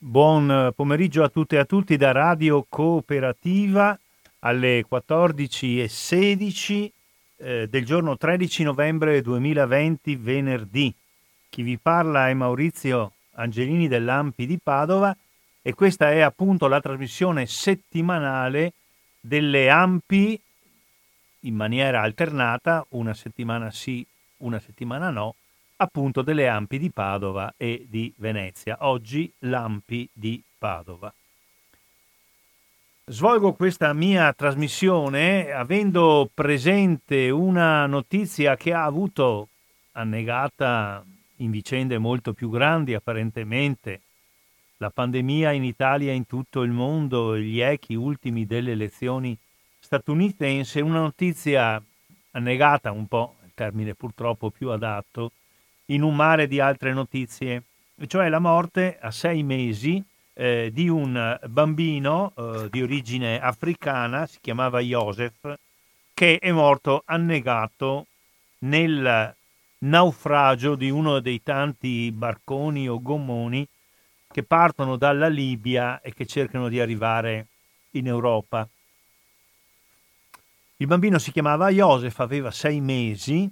Buon pomeriggio a tutte e a tutti da Radio Cooperativa alle 14.16 eh, del giorno 13 novembre 2020, venerdì. Chi vi parla è Maurizio Angelini dell'Ampi di Padova e questa è appunto la trasmissione settimanale delle Ampi in maniera alternata, una settimana sì, una settimana no, appunto delle Ampi di Padova e di Venezia. Oggi l'Ampi di Padova. Svolgo questa mia trasmissione avendo presente una notizia che ha avuto annegata in vicende molto più grandi apparentemente la pandemia in Italia e in tutto il mondo, gli echi ultimi delle elezioni statunitense, una notizia annegata un po', il termine purtroppo più adatto, in un mare di altre notizie, cioè la morte a sei mesi eh, di un bambino eh, di origine africana, si chiamava Joseph, che è morto annegato nel naufragio di uno dei tanti barconi o gommoni che partono dalla Libia e che cercano di arrivare in Europa. Il bambino si chiamava Joseph, aveva sei mesi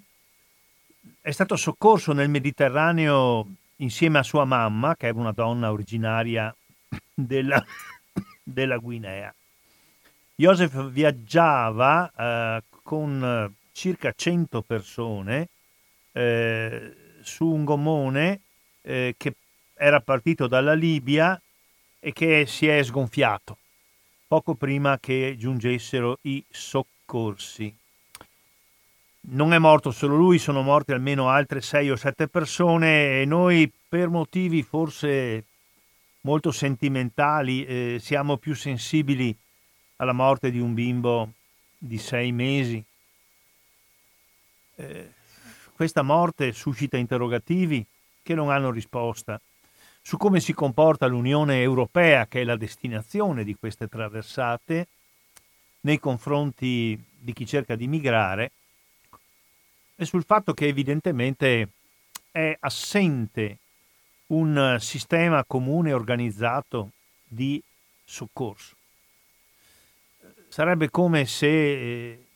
è stato soccorso nel Mediterraneo insieme a sua mamma, che era una donna originaria della, della Guinea. Joseph viaggiava eh, con circa 100 persone eh, su un gommone eh, che era partito dalla Libia e che si è sgonfiato poco prima che giungessero i soccorsi non è morto solo lui, sono morte almeno altre sei o sette persone e noi per motivi forse molto sentimentali eh, siamo più sensibili alla morte di un bimbo di sei mesi. Eh, questa morte suscita interrogativi che non hanno risposta su come si comporta l'Unione Europea, che è la destinazione di queste traversate, nei confronti di chi cerca di migrare e sul fatto che evidentemente è assente un sistema comune organizzato di soccorso. Sarebbe come se eh,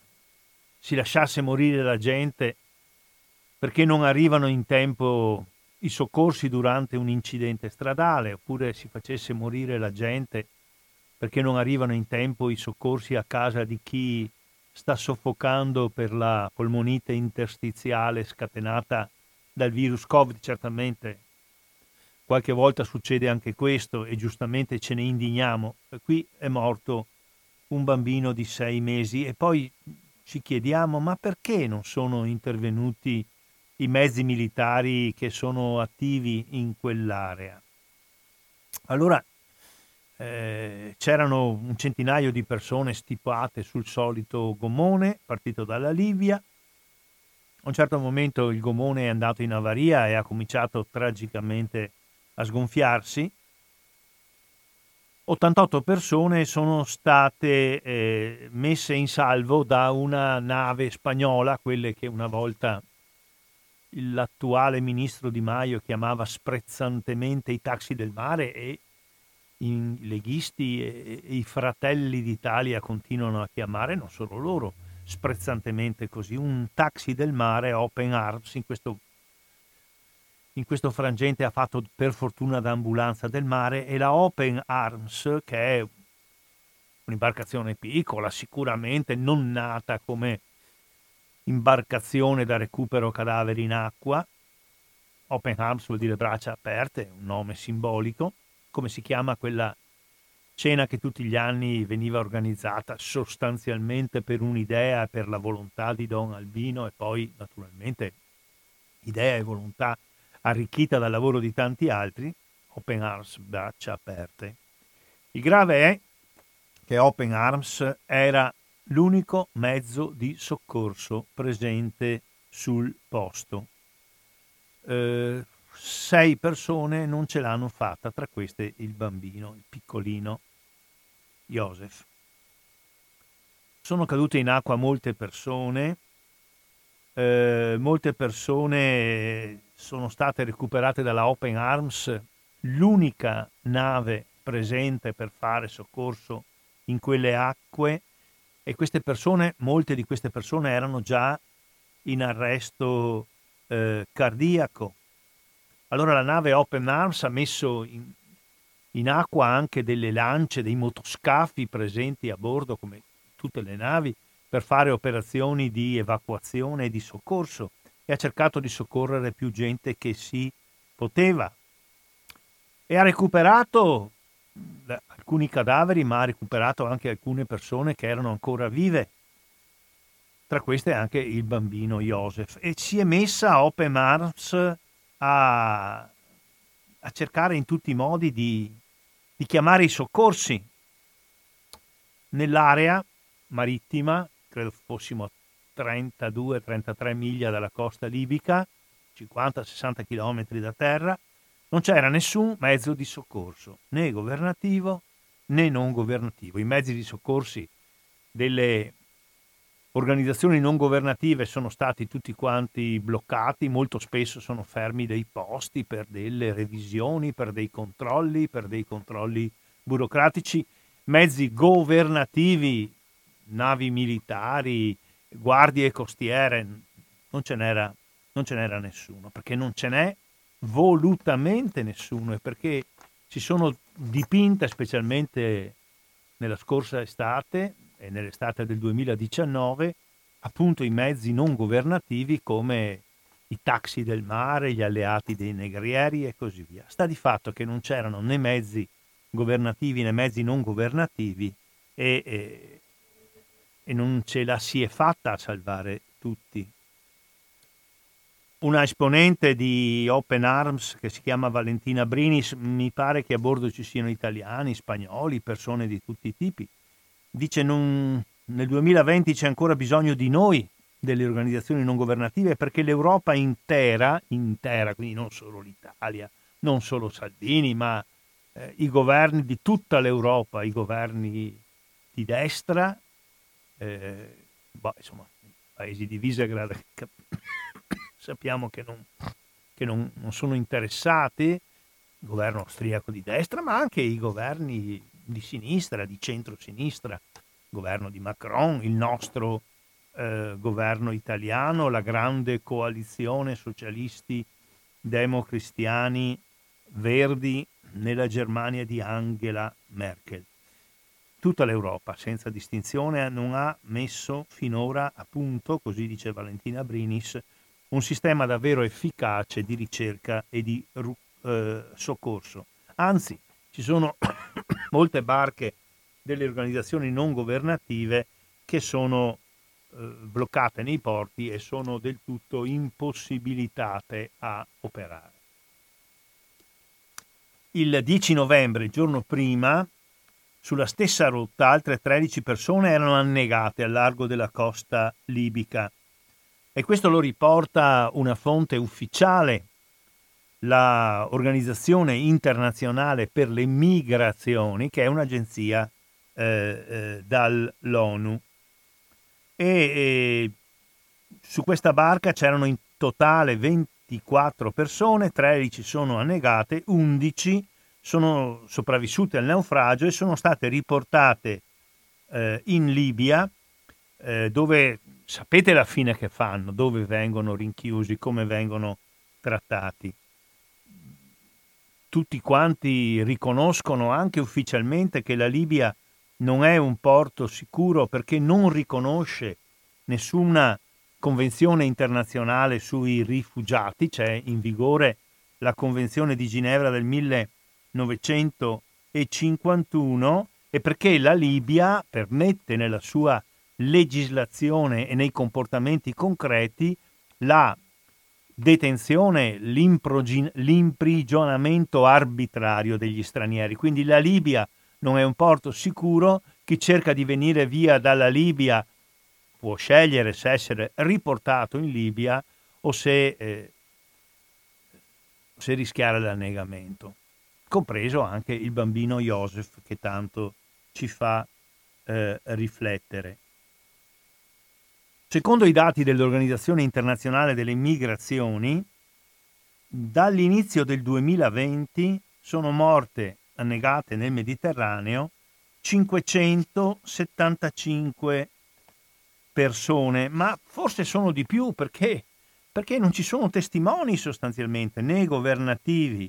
si lasciasse morire la gente perché non arrivano in tempo i soccorsi durante un incidente stradale, oppure si facesse morire la gente perché non arrivano in tempo i soccorsi a casa di chi sta soffocando per la polmonite interstiziale scatenata dal virus Covid, certamente qualche volta succede anche questo e giustamente ce ne indigniamo. Qui è morto un bambino di sei mesi e poi ci chiediamo ma perché non sono intervenuti i mezzi militari che sono attivi in quell'area? Allora eh, c'erano un centinaio di persone stipate sul solito gommone partito dalla Libia. A un certo momento il gommone è andato in avaria e ha cominciato tragicamente a sgonfiarsi. 88 persone sono state eh, messe in salvo da una nave spagnola, quelle che una volta l'attuale ministro Di Maio chiamava sprezzantemente i taxi del mare e i leghisti e, e i fratelli d'Italia continuano a chiamare, non solo loro, sprezzantemente così, un taxi del mare Open Arms in questo, in questo frangente ha fatto per fortuna da ambulanza del mare e la Open Arms che è un'imbarcazione piccola, sicuramente non nata come imbarcazione da recupero cadaveri in acqua. Open Arms vuol dire braccia aperte, un nome simbolico come si chiama quella cena che tutti gli anni veniva organizzata sostanzialmente per un'idea, per la volontà di Don Albino e poi naturalmente idea e volontà arricchita dal lavoro di tanti altri, Open Arms, braccia aperte. Il grave è che Open Arms era l'unico mezzo di soccorso presente sul posto. Eh, sei persone non ce l'hanno fatta, tra queste il bambino, il piccolino Joseph. Sono cadute in acqua molte persone, eh, molte persone sono state recuperate dalla Open Arms l'unica nave presente per fare soccorso in quelle acque e queste persone, molte di queste persone erano già in arresto eh, cardiaco. Allora la nave Open Arms ha messo in, in acqua anche delle lance, dei motoscafi presenti a bordo, come tutte le navi, per fare operazioni di evacuazione e di soccorso e ha cercato di soccorrere più gente che si poteva. E ha recuperato alcuni cadaveri, ma ha recuperato anche alcune persone che erano ancora vive. Tra queste anche il bambino Joseph. E si è messa Open Arms a, a cercare in tutti i modi di, di chiamare i soccorsi nell'area marittima, credo fossimo a 32-33 miglia dalla costa libica, 50-60 km da terra, non c'era nessun mezzo di soccorso, né governativo né non governativo. I mezzi di soccorsi delle organizzazioni non governative sono stati tutti quanti bloccati, molto spesso sono fermi dei posti per delle revisioni, per dei controlli, per dei controlli burocratici. Mezzi governativi, navi militari, guardie costiere, non ce n'era, non ce n'era nessuno, perché non ce n'è volutamente nessuno e perché si sono dipinte specialmente nella scorsa estate nell'estate del 2019 appunto i mezzi non governativi come i taxi del mare, gli alleati dei negrieri e così via. Sta di fatto che non c'erano né mezzi governativi né mezzi non governativi e, e, e non ce la si è fatta a salvare tutti una esponente di Open Arms che si chiama Valentina Brinis, mi pare che a bordo ci siano italiani, spagnoli, persone di tutti i tipi. Dice non, nel 2020 c'è ancora bisogno di noi, delle organizzazioni non governative, perché l'Europa intera, intera, quindi non solo l'Italia, non solo Salvini, ma eh, i governi di tutta l'Europa, i governi di destra, eh, boh, insomma, i paesi di Visegrad sappiamo che non, che non, non sono interessati, il governo austriaco di destra, ma anche i governi di sinistra, di centro-sinistra, il governo di Macron, il nostro eh, governo italiano, la grande coalizione socialisti democristiani verdi nella Germania di Angela Merkel. Tutta l'Europa, senza distinzione, non ha messo finora a punto, così dice Valentina Brinis, un sistema davvero efficace di ricerca e di eh, soccorso. Anzi, ci sono molte barche delle organizzazioni non governative che sono eh, bloccate nei porti e sono del tutto impossibilitate a operare. Il 10 novembre, il giorno prima, sulla stessa rotta altre 13 persone erano annegate al largo della costa libica e questo lo riporta una fonte ufficiale, l'Organizzazione internazionale per le migrazioni, che è un'agenzia eh, eh, dall'ONU. E, e su questa barca c'erano in totale 24 persone, 13 sono annegate, 11 sono sopravvissute al naufragio e sono state riportate eh, in Libia, eh, dove sapete la fine che fanno, dove vengono rinchiusi, come vengono trattati. Tutti quanti riconoscono anche ufficialmente che la Libia non è un porto sicuro perché non riconosce nessuna convenzione internazionale sui rifugiati, c'è in vigore la Convenzione di Ginevra del 1951 e perché la Libia permette nella sua legislazione e nei comportamenti concreti la detenzione, l'imprigionamento arbitrario degli stranieri. Quindi la Libia non è un porto sicuro, chi cerca di venire via dalla Libia può scegliere se essere riportato in Libia o se, eh, se rischiare l'annegamento, compreso anche il bambino Joseph che tanto ci fa eh, riflettere. Secondo i dati dell'Organizzazione internazionale delle migrazioni, dall'inizio del 2020 sono morte annegate nel Mediterraneo 575 persone, ma forse sono di più perché, perché non ci sono testimoni sostanzialmente né governativi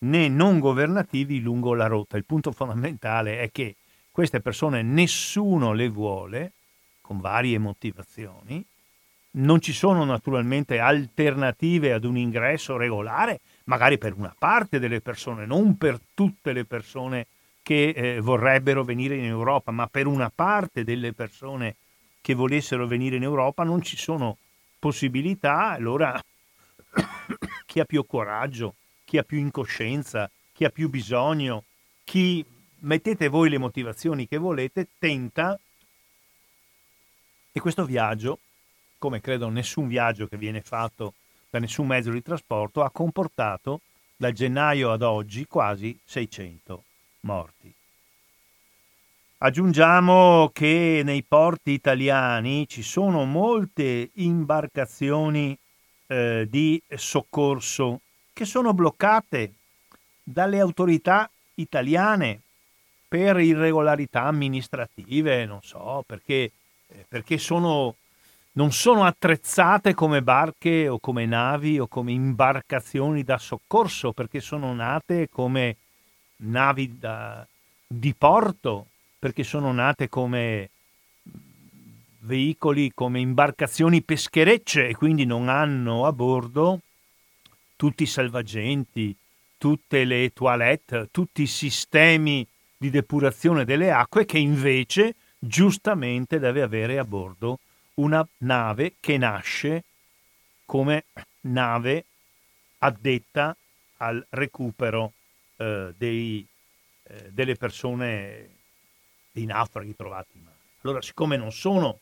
né non governativi lungo la rotta. Il punto fondamentale è che queste persone nessuno le vuole, con varie motivazioni, non ci sono naturalmente alternative ad un ingresso regolare, magari per una parte delle persone, non per tutte le persone che eh, vorrebbero venire in Europa, ma per una parte delle persone che volessero venire in Europa non ci sono possibilità, allora chi ha più coraggio, chi ha più incoscienza, chi ha più bisogno, chi mettete voi le motivazioni che volete, tenta e questo viaggio, come credo nessun viaggio che viene fatto da nessun mezzo di trasporto, ha comportato da gennaio ad oggi quasi 600 morti. Aggiungiamo che nei porti italiani ci sono molte imbarcazioni eh, di soccorso che sono bloccate dalle autorità italiane per irregolarità amministrative, non so, perché, perché sono, non sono attrezzate come barche o come navi o come imbarcazioni da soccorso, perché sono nate come navi da, di porto, perché sono nate come veicoli, come imbarcazioni pescherecce e quindi non hanno a bordo tutti i salvagenti, tutte le toilette, tutti i sistemi di depurazione delle acque che invece giustamente deve avere a bordo una nave che nasce come nave addetta al recupero eh, dei, eh, delle persone, dei naufraghi trovati in mare. Allora, siccome non sono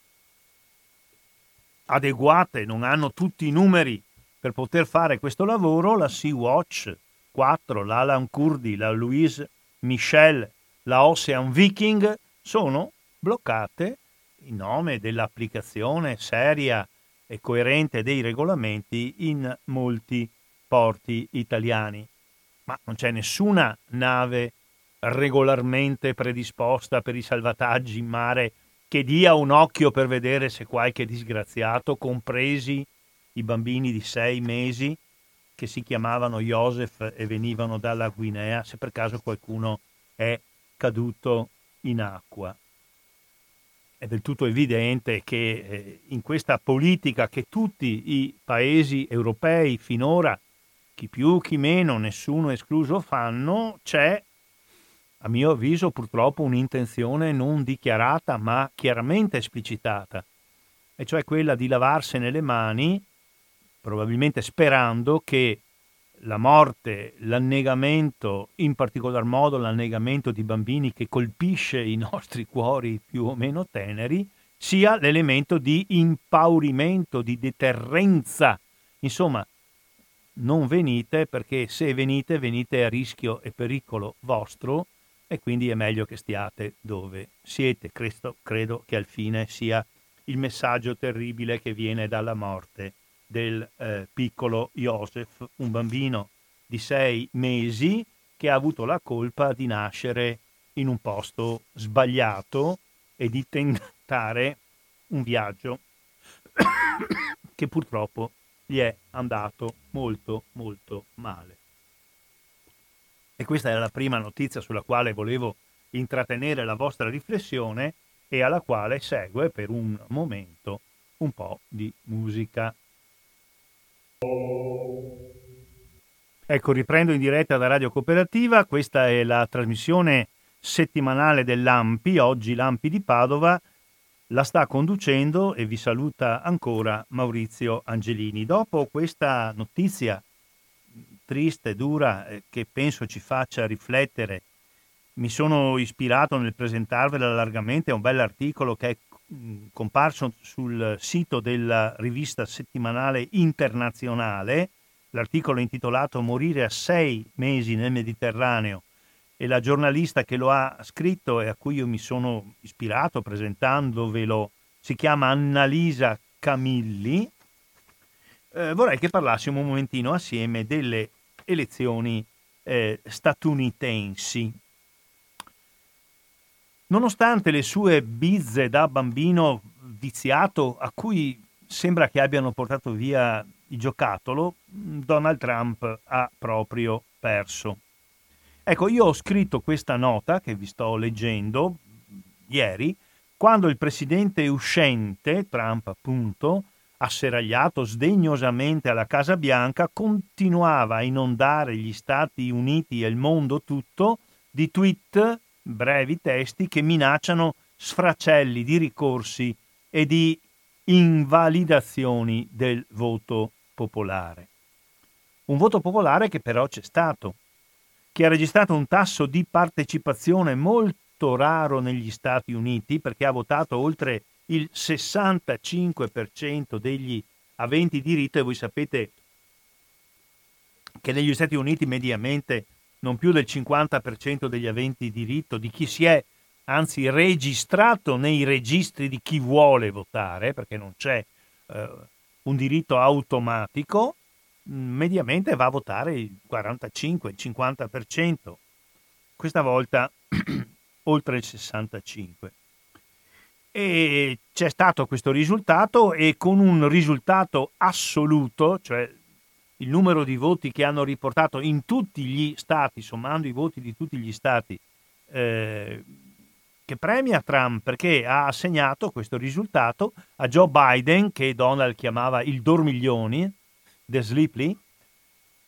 adeguate, non hanno tutti i numeri per poter fare questo lavoro, la Sea-Watch 4, la Alan Kurdi, la Louise Michel, la Ocean Viking sono bloccate in nome dell'applicazione seria e coerente dei regolamenti in molti porti italiani ma non c'è nessuna nave regolarmente predisposta per i salvataggi in mare che dia un occhio per vedere se qualche disgraziato, compresi i bambini di sei mesi che si chiamavano Joseph e venivano dalla Guinea, se per caso qualcuno è caduto in acqua. È del tutto evidente che eh, in questa politica che tutti i paesi europei finora chi più, chi meno, nessuno escluso fanno, c'è, a mio avviso, purtroppo un'intenzione non dichiarata ma chiaramente esplicitata, e cioè quella di lavarsene le mani, probabilmente sperando che la morte, l'annegamento, in particolar modo l'annegamento di bambini che colpisce i nostri cuori più o meno teneri, sia l'elemento di impaurimento, di deterrenza. Insomma, non venite perché se venite venite a rischio e pericolo vostro e quindi è meglio che stiate dove siete. Questo credo che al fine sia il messaggio terribile che viene dalla morte del eh, piccolo Joseph, un bambino di sei mesi che ha avuto la colpa di nascere in un posto sbagliato e di tentare un viaggio che purtroppo gli è andato molto molto male. E questa era la prima notizia sulla quale volevo intrattenere la vostra riflessione e alla quale segue per un momento un po' di musica. Ecco, riprendo in diretta da Radio Cooperativa, questa è la trasmissione settimanale dell'Ampi, oggi l'Ampi di Padova, la sta conducendo e vi saluta ancora Maurizio Angelini. Dopo questa notizia triste, dura, eh, che penso ci faccia riflettere, mi sono ispirato nel presentarvela largamente. A un bell'articolo che è comparso sul sito della rivista settimanale internazionale, l'articolo intitolato Morire a sei mesi nel Mediterraneo e la giornalista che lo ha scritto e a cui io mi sono ispirato presentandovelo si chiama Annalisa Camilli. Eh, vorrei che parlassimo un momentino assieme delle elezioni eh, statunitensi. Nonostante le sue bizze da bambino viziato a cui sembra che abbiano portato via il giocattolo, Donald Trump ha proprio perso. Ecco, io ho scritto questa nota che vi sto leggendo ieri, quando il presidente uscente, Trump appunto, asseragliato sdegnosamente alla Casa Bianca, continuava a inondare gli Stati Uniti e il mondo tutto di tweet, brevi testi, che minacciano sfracelli di ricorsi e di invalidazioni del voto popolare. Un voto popolare che però c'è stato, che ha registrato un tasso di partecipazione molto raro negli Stati Uniti perché ha votato oltre il 65% degli aventi diritto e voi sapete che negli Stati Uniti mediamente non più del 50% degli aventi diritto, di chi si è anzi registrato nei registri di chi vuole votare, perché non c'è eh, un diritto automatico, mm, mediamente va a votare il 45, il 50%, questa volta oltre il 65%. E c'è stato questo risultato e con un risultato assoluto, cioè il numero di voti che hanno riportato in tutti gli stati, sommando i voti di tutti gli stati, eh, che premia Trump perché ha assegnato questo risultato a Joe Biden, che Donald chiamava il dormiglioni, The Sleeply,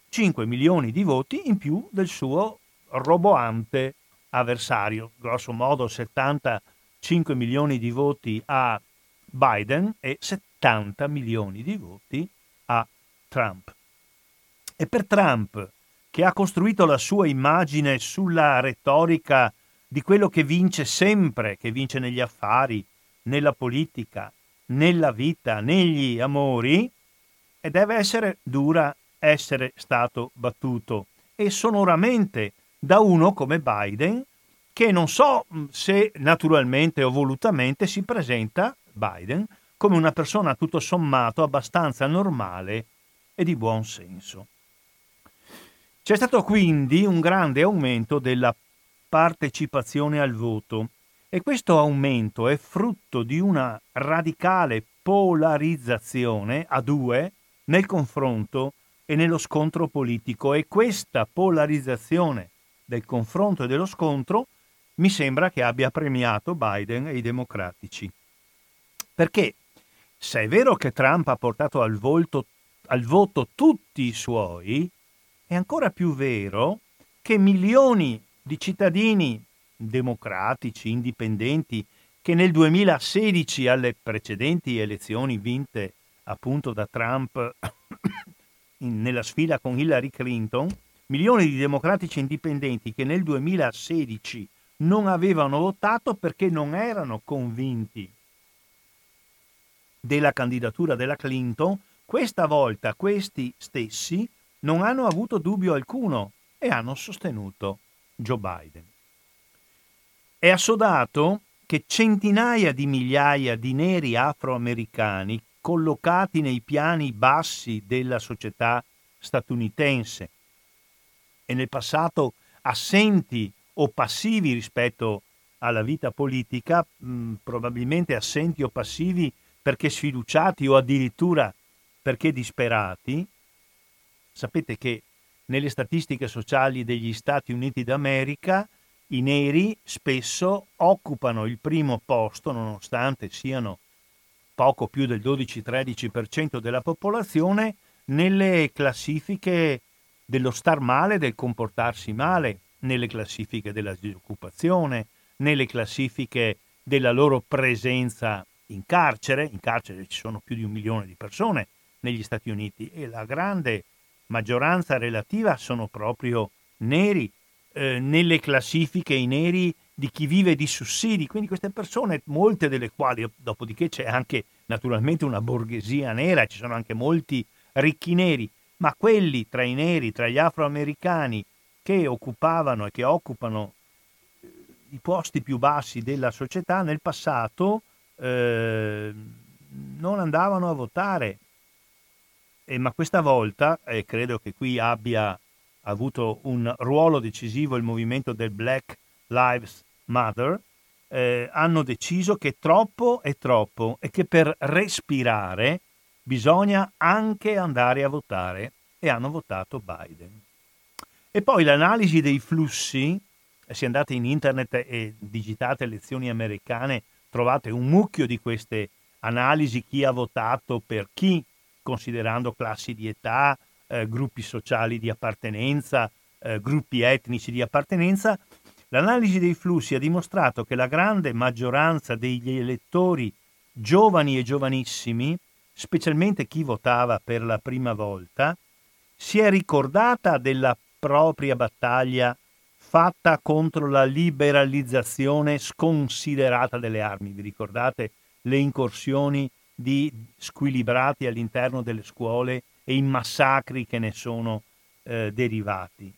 5 milioni di voti in più del suo roboante avversario, grosso modo 75 milioni di voti a Biden e 70 milioni di voti a Trump. E per Trump, che ha costruito la sua immagine sulla retorica di quello che vince sempre, che vince negli affari, nella politica, nella vita, negli amori, e deve essere dura essere stato battuto e sonoramente da uno come Biden che non so se naturalmente o volutamente si presenta Biden come una persona tutto sommato abbastanza normale e di buon senso. C'è stato quindi un grande aumento della partecipazione al voto e questo aumento è frutto di una radicale polarizzazione a due nel confronto e nello scontro politico e questa polarizzazione del confronto e dello scontro mi sembra che abbia premiato Biden e i democratici. Perché se è vero che Trump ha portato al, volto, al voto tutti i suoi, è ancora più vero che milioni di cittadini democratici, indipendenti, che nel 2016 alle precedenti elezioni vinte appunto da Trump nella sfida con Hillary Clinton, milioni di democratici indipendenti che nel 2016 non avevano votato perché non erano convinti della candidatura della Clinton, questa volta questi stessi non hanno avuto dubbio alcuno e hanno sostenuto Joe Biden. È assodato che centinaia di migliaia di neri afroamericani collocati nei piani bassi della società statunitense e nel passato assenti o passivi rispetto alla vita politica, mh, probabilmente assenti o passivi perché sfiduciati o addirittura perché disperati. Sapete che nelle statistiche sociali degli Stati Uniti d'America i neri spesso occupano il primo posto, nonostante siano poco più del 12-13% della popolazione, nelle classifiche dello star male, del comportarsi male, nelle classifiche della disoccupazione, nelle classifiche della loro presenza in carcere. In carcere ci sono più di un milione di persone negli Stati Uniti e la grande maggioranza relativa sono proprio neri. Eh, nelle classifiche i neri di chi vive di sussidi, quindi queste persone, molte delle quali, dopodiché c'è anche naturalmente una borghesia nera, ci sono anche molti ricchi neri, ma quelli tra i neri, tra gli afroamericani che occupavano e che occupano eh, i posti più bassi della società nel passato eh, non andavano a votare, e, ma questa volta, e credo che qui abbia avuto un ruolo decisivo il movimento del Black Lives Matter, eh, hanno deciso che troppo è troppo e che per respirare bisogna anche andare a votare e hanno votato Biden. E poi l'analisi dei flussi, se andate in internet e digitate elezioni americane, trovate un mucchio di queste analisi, chi ha votato per chi, considerando classi di età, eh, gruppi sociali di appartenenza, eh, gruppi etnici di appartenenza, l'analisi dei flussi ha dimostrato che la grande maggioranza degli elettori giovani e giovanissimi, specialmente chi votava per la prima volta, si è ricordata della propria battaglia fatta contro la liberalizzazione sconsiderata delle armi. Vi ricordate le incursioni di squilibrati all'interno delle scuole e i massacri che ne sono eh, derivati?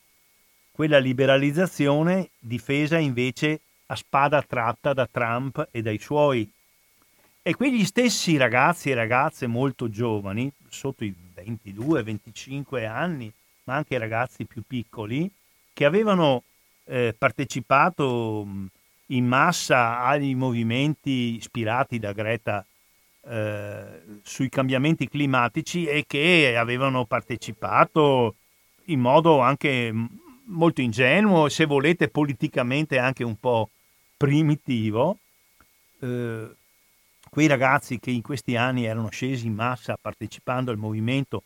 Quella liberalizzazione difesa invece a spada tratta da Trump e dai suoi. E quegli stessi ragazzi e ragazze molto giovani, sotto i 22-25 anni, ma anche ragazzi più piccoli, che avevano eh, partecipato in massa ai movimenti ispirati da Greta eh, sui cambiamenti climatici e che avevano partecipato in modo anche molto ingenuo, se volete politicamente anche un po' primitivo. Eh, quei ragazzi che in questi anni erano scesi in massa partecipando al movimento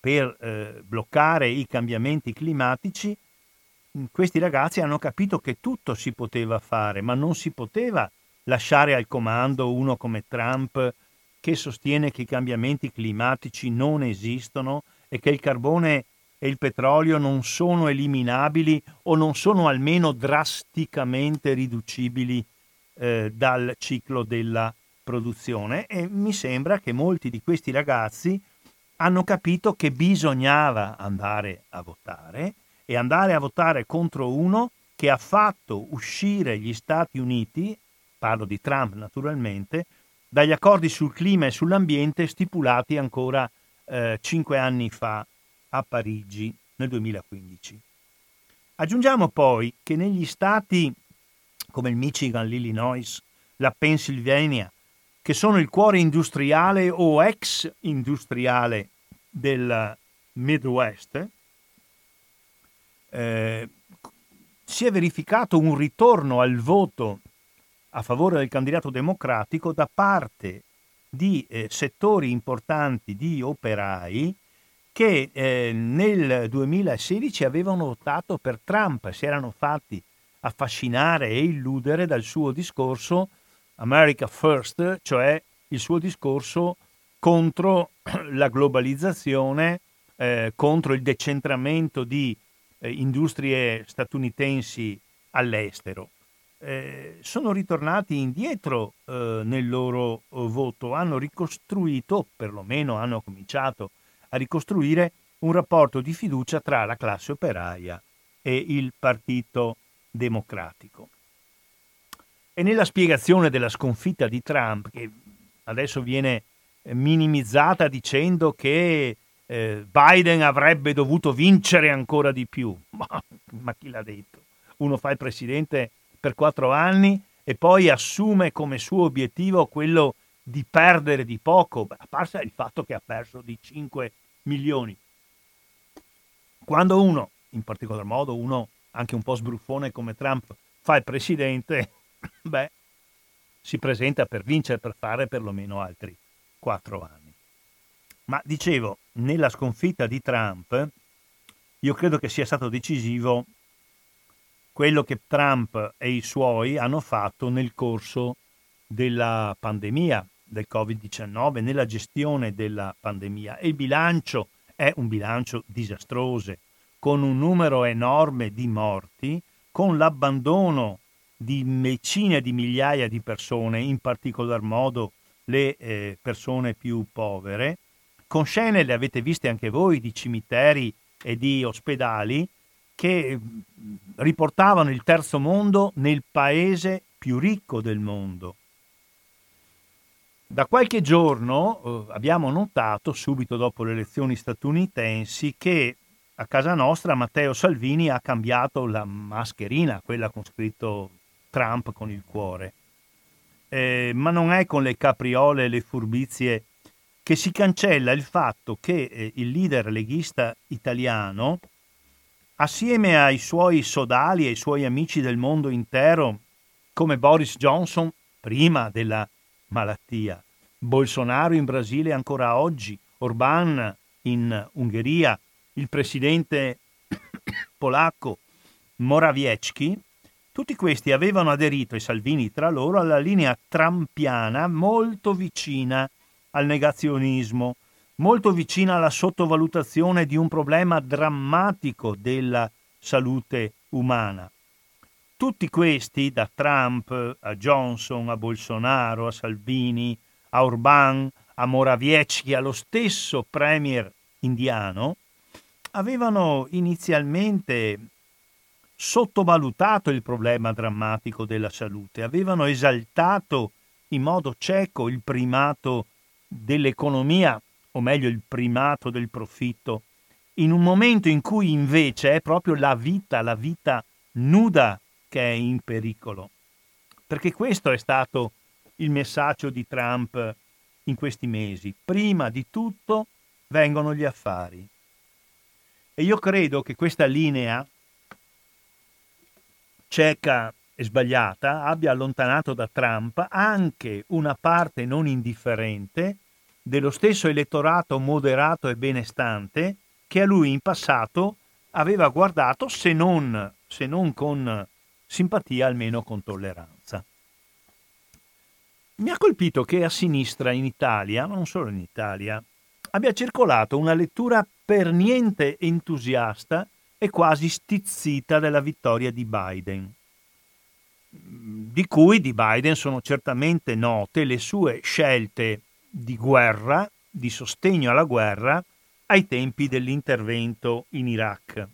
per eh, bloccare i cambiamenti climatici, questi ragazzi hanno capito che tutto si poteva fare, ma non si poteva lasciare al comando uno come Trump che sostiene che i cambiamenti climatici non esistono e che il carbone e il petrolio non sono eliminabili o non sono almeno drasticamente riducibili eh, dal ciclo della produzione. E mi sembra che molti di questi ragazzi hanno capito che bisognava andare a votare e andare a votare contro uno che ha fatto uscire gli Stati Uniti, parlo di Trump naturalmente, dagli accordi sul clima e sull'ambiente stipulati ancora eh, cinque anni fa a Parigi nel 2015. Aggiungiamo poi che negli stati come il Michigan, l'Illinois, la Pennsylvania, che sono il cuore industriale o ex industriale del Midwest, eh, si è verificato un ritorno al voto a favore del candidato democratico da parte di eh, settori importanti di operai che eh, nel 2016 avevano votato per Trump, si erano fatti affascinare e illudere dal suo discorso America First, cioè il suo discorso contro la globalizzazione, eh, contro il decentramento di eh, industrie statunitensi all'estero. Eh, sono ritornati indietro eh, nel loro eh, voto, hanno ricostruito, perlomeno hanno cominciato a ricostruire un rapporto di fiducia tra la classe operaia e il Partito Democratico. E nella spiegazione della sconfitta di Trump, che adesso viene minimizzata dicendo che eh, Biden avrebbe dovuto vincere ancora di più. Ma, ma, chi l'ha detto? Uno fa il presidente per quattro anni e poi assume come suo obiettivo quello di perdere di poco, a parte il fatto che ha perso di 5 milioni. Quando uno, in particolar modo uno anche un po' sbruffone come Trump, fa il presidente, beh, si presenta per vincere, per fare perlomeno altri quattro anni. Ma dicevo, nella sconfitta di Trump, io credo che sia stato decisivo quello che Trump e i suoi hanno fatto nel corso della pandemia del Covid-19, nella gestione della pandemia. Il bilancio è un bilancio disastroso, con un numero enorme di morti, con l'abbandono di decine di migliaia di persone, in particolar modo le eh, persone più povere, con scene, le avete viste anche voi, di cimiteri e di ospedali che mm, riportavano il terzo mondo nel paese più ricco del mondo. Da qualche giorno eh, abbiamo notato, subito dopo le elezioni statunitensi, che a casa nostra Matteo Salvini ha cambiato la mascherina, quella con scritto Trump con il cuore. Eh, ma non è con le capriole e le furbizie che si cancella il fatto che eh, il leader leghista italiano, assieme ai suoi sodali e ai suoi amici del mondo intero, come Boris Johnson prima della malattia, Bolsonaro in Brasile ancora oggi, Orbán in Ungheria, il presidente polacco Morawiecki, tutti questi avevano aderito, e Salvini tra loro, alla linea trampiana molto vicina al negazionismo, molto vicina alla sottovalutazione di un problema drammatico della salute umana. Tutti questi, da Trump a Johnson, a Bolsonaro, a Salvini, a Orbán, a Morawiecki, allo stesso premier indiano, avevano inizialmente sottovalutato il problema drammatico della salute, avevano esaltato in modo cieco il primato dell'economia, o meglio il primato del profitto, in un momento in cui invece è proprio la vita, la vita nuda che è in pericolo. Perché questo è stato il messaggio di Trump in questi mesi. Prima di tutto vengono gli affari. E io credo che questa linea cieca e sbagliata abbia allontanato da Trump anche una parte non indifferente dello stesso elettorato moderato e benestante che a lui in passato aveva guardato se non, se non con simpatia, almeno con tolleranza. Mi ha colpito che a sinistra in Italia, ma non solo in Italia, abbia circolato una lettura per niente entusiasta e quasi stizzita della vittoria di Biden, di cui di Biden sono certamente note le sue scelte di guerra, di sostegno alla guerra, ai tempi dell'intervento in Iraq.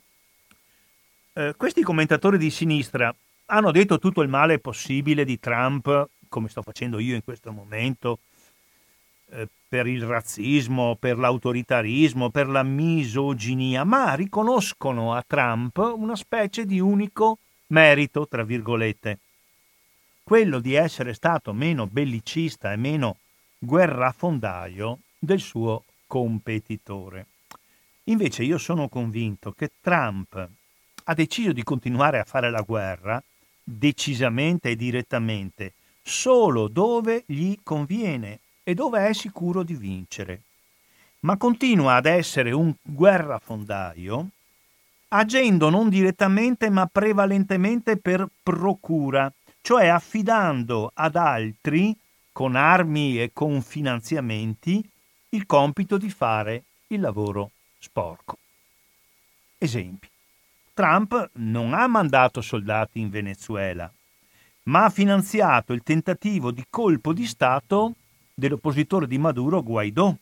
Eh, questi commentatori di sinistra hanno detto tutto il male possibile di Trump, come sto facendo io in questo momento, eh, per il razzismo, per l'autoritarismo, per la misoginia, ma riconoscono a Trump una specie di unico merito, tra virgolette, quello di essere stato meno bellicista e meno guerrafondaio del suo competitore. Invece io sono convinto che Trump ha deciso di continuare a fare la guerra decisamente e direttamente solo dove gli conviene e dove è sicuro di vincere, ma continua ad essere un guerrafondaio agendo non direttamente ma prevalentemente per procura, cioè affidando ad altri, con armi e con finanziamenti, il compito di fare il lavoro sporco. Esempi. Trump non ha mandato soldati in Venezuela, ma ha finanziato il tentativo di colpo di Stato dell'oppositore di Maduro Guaidó.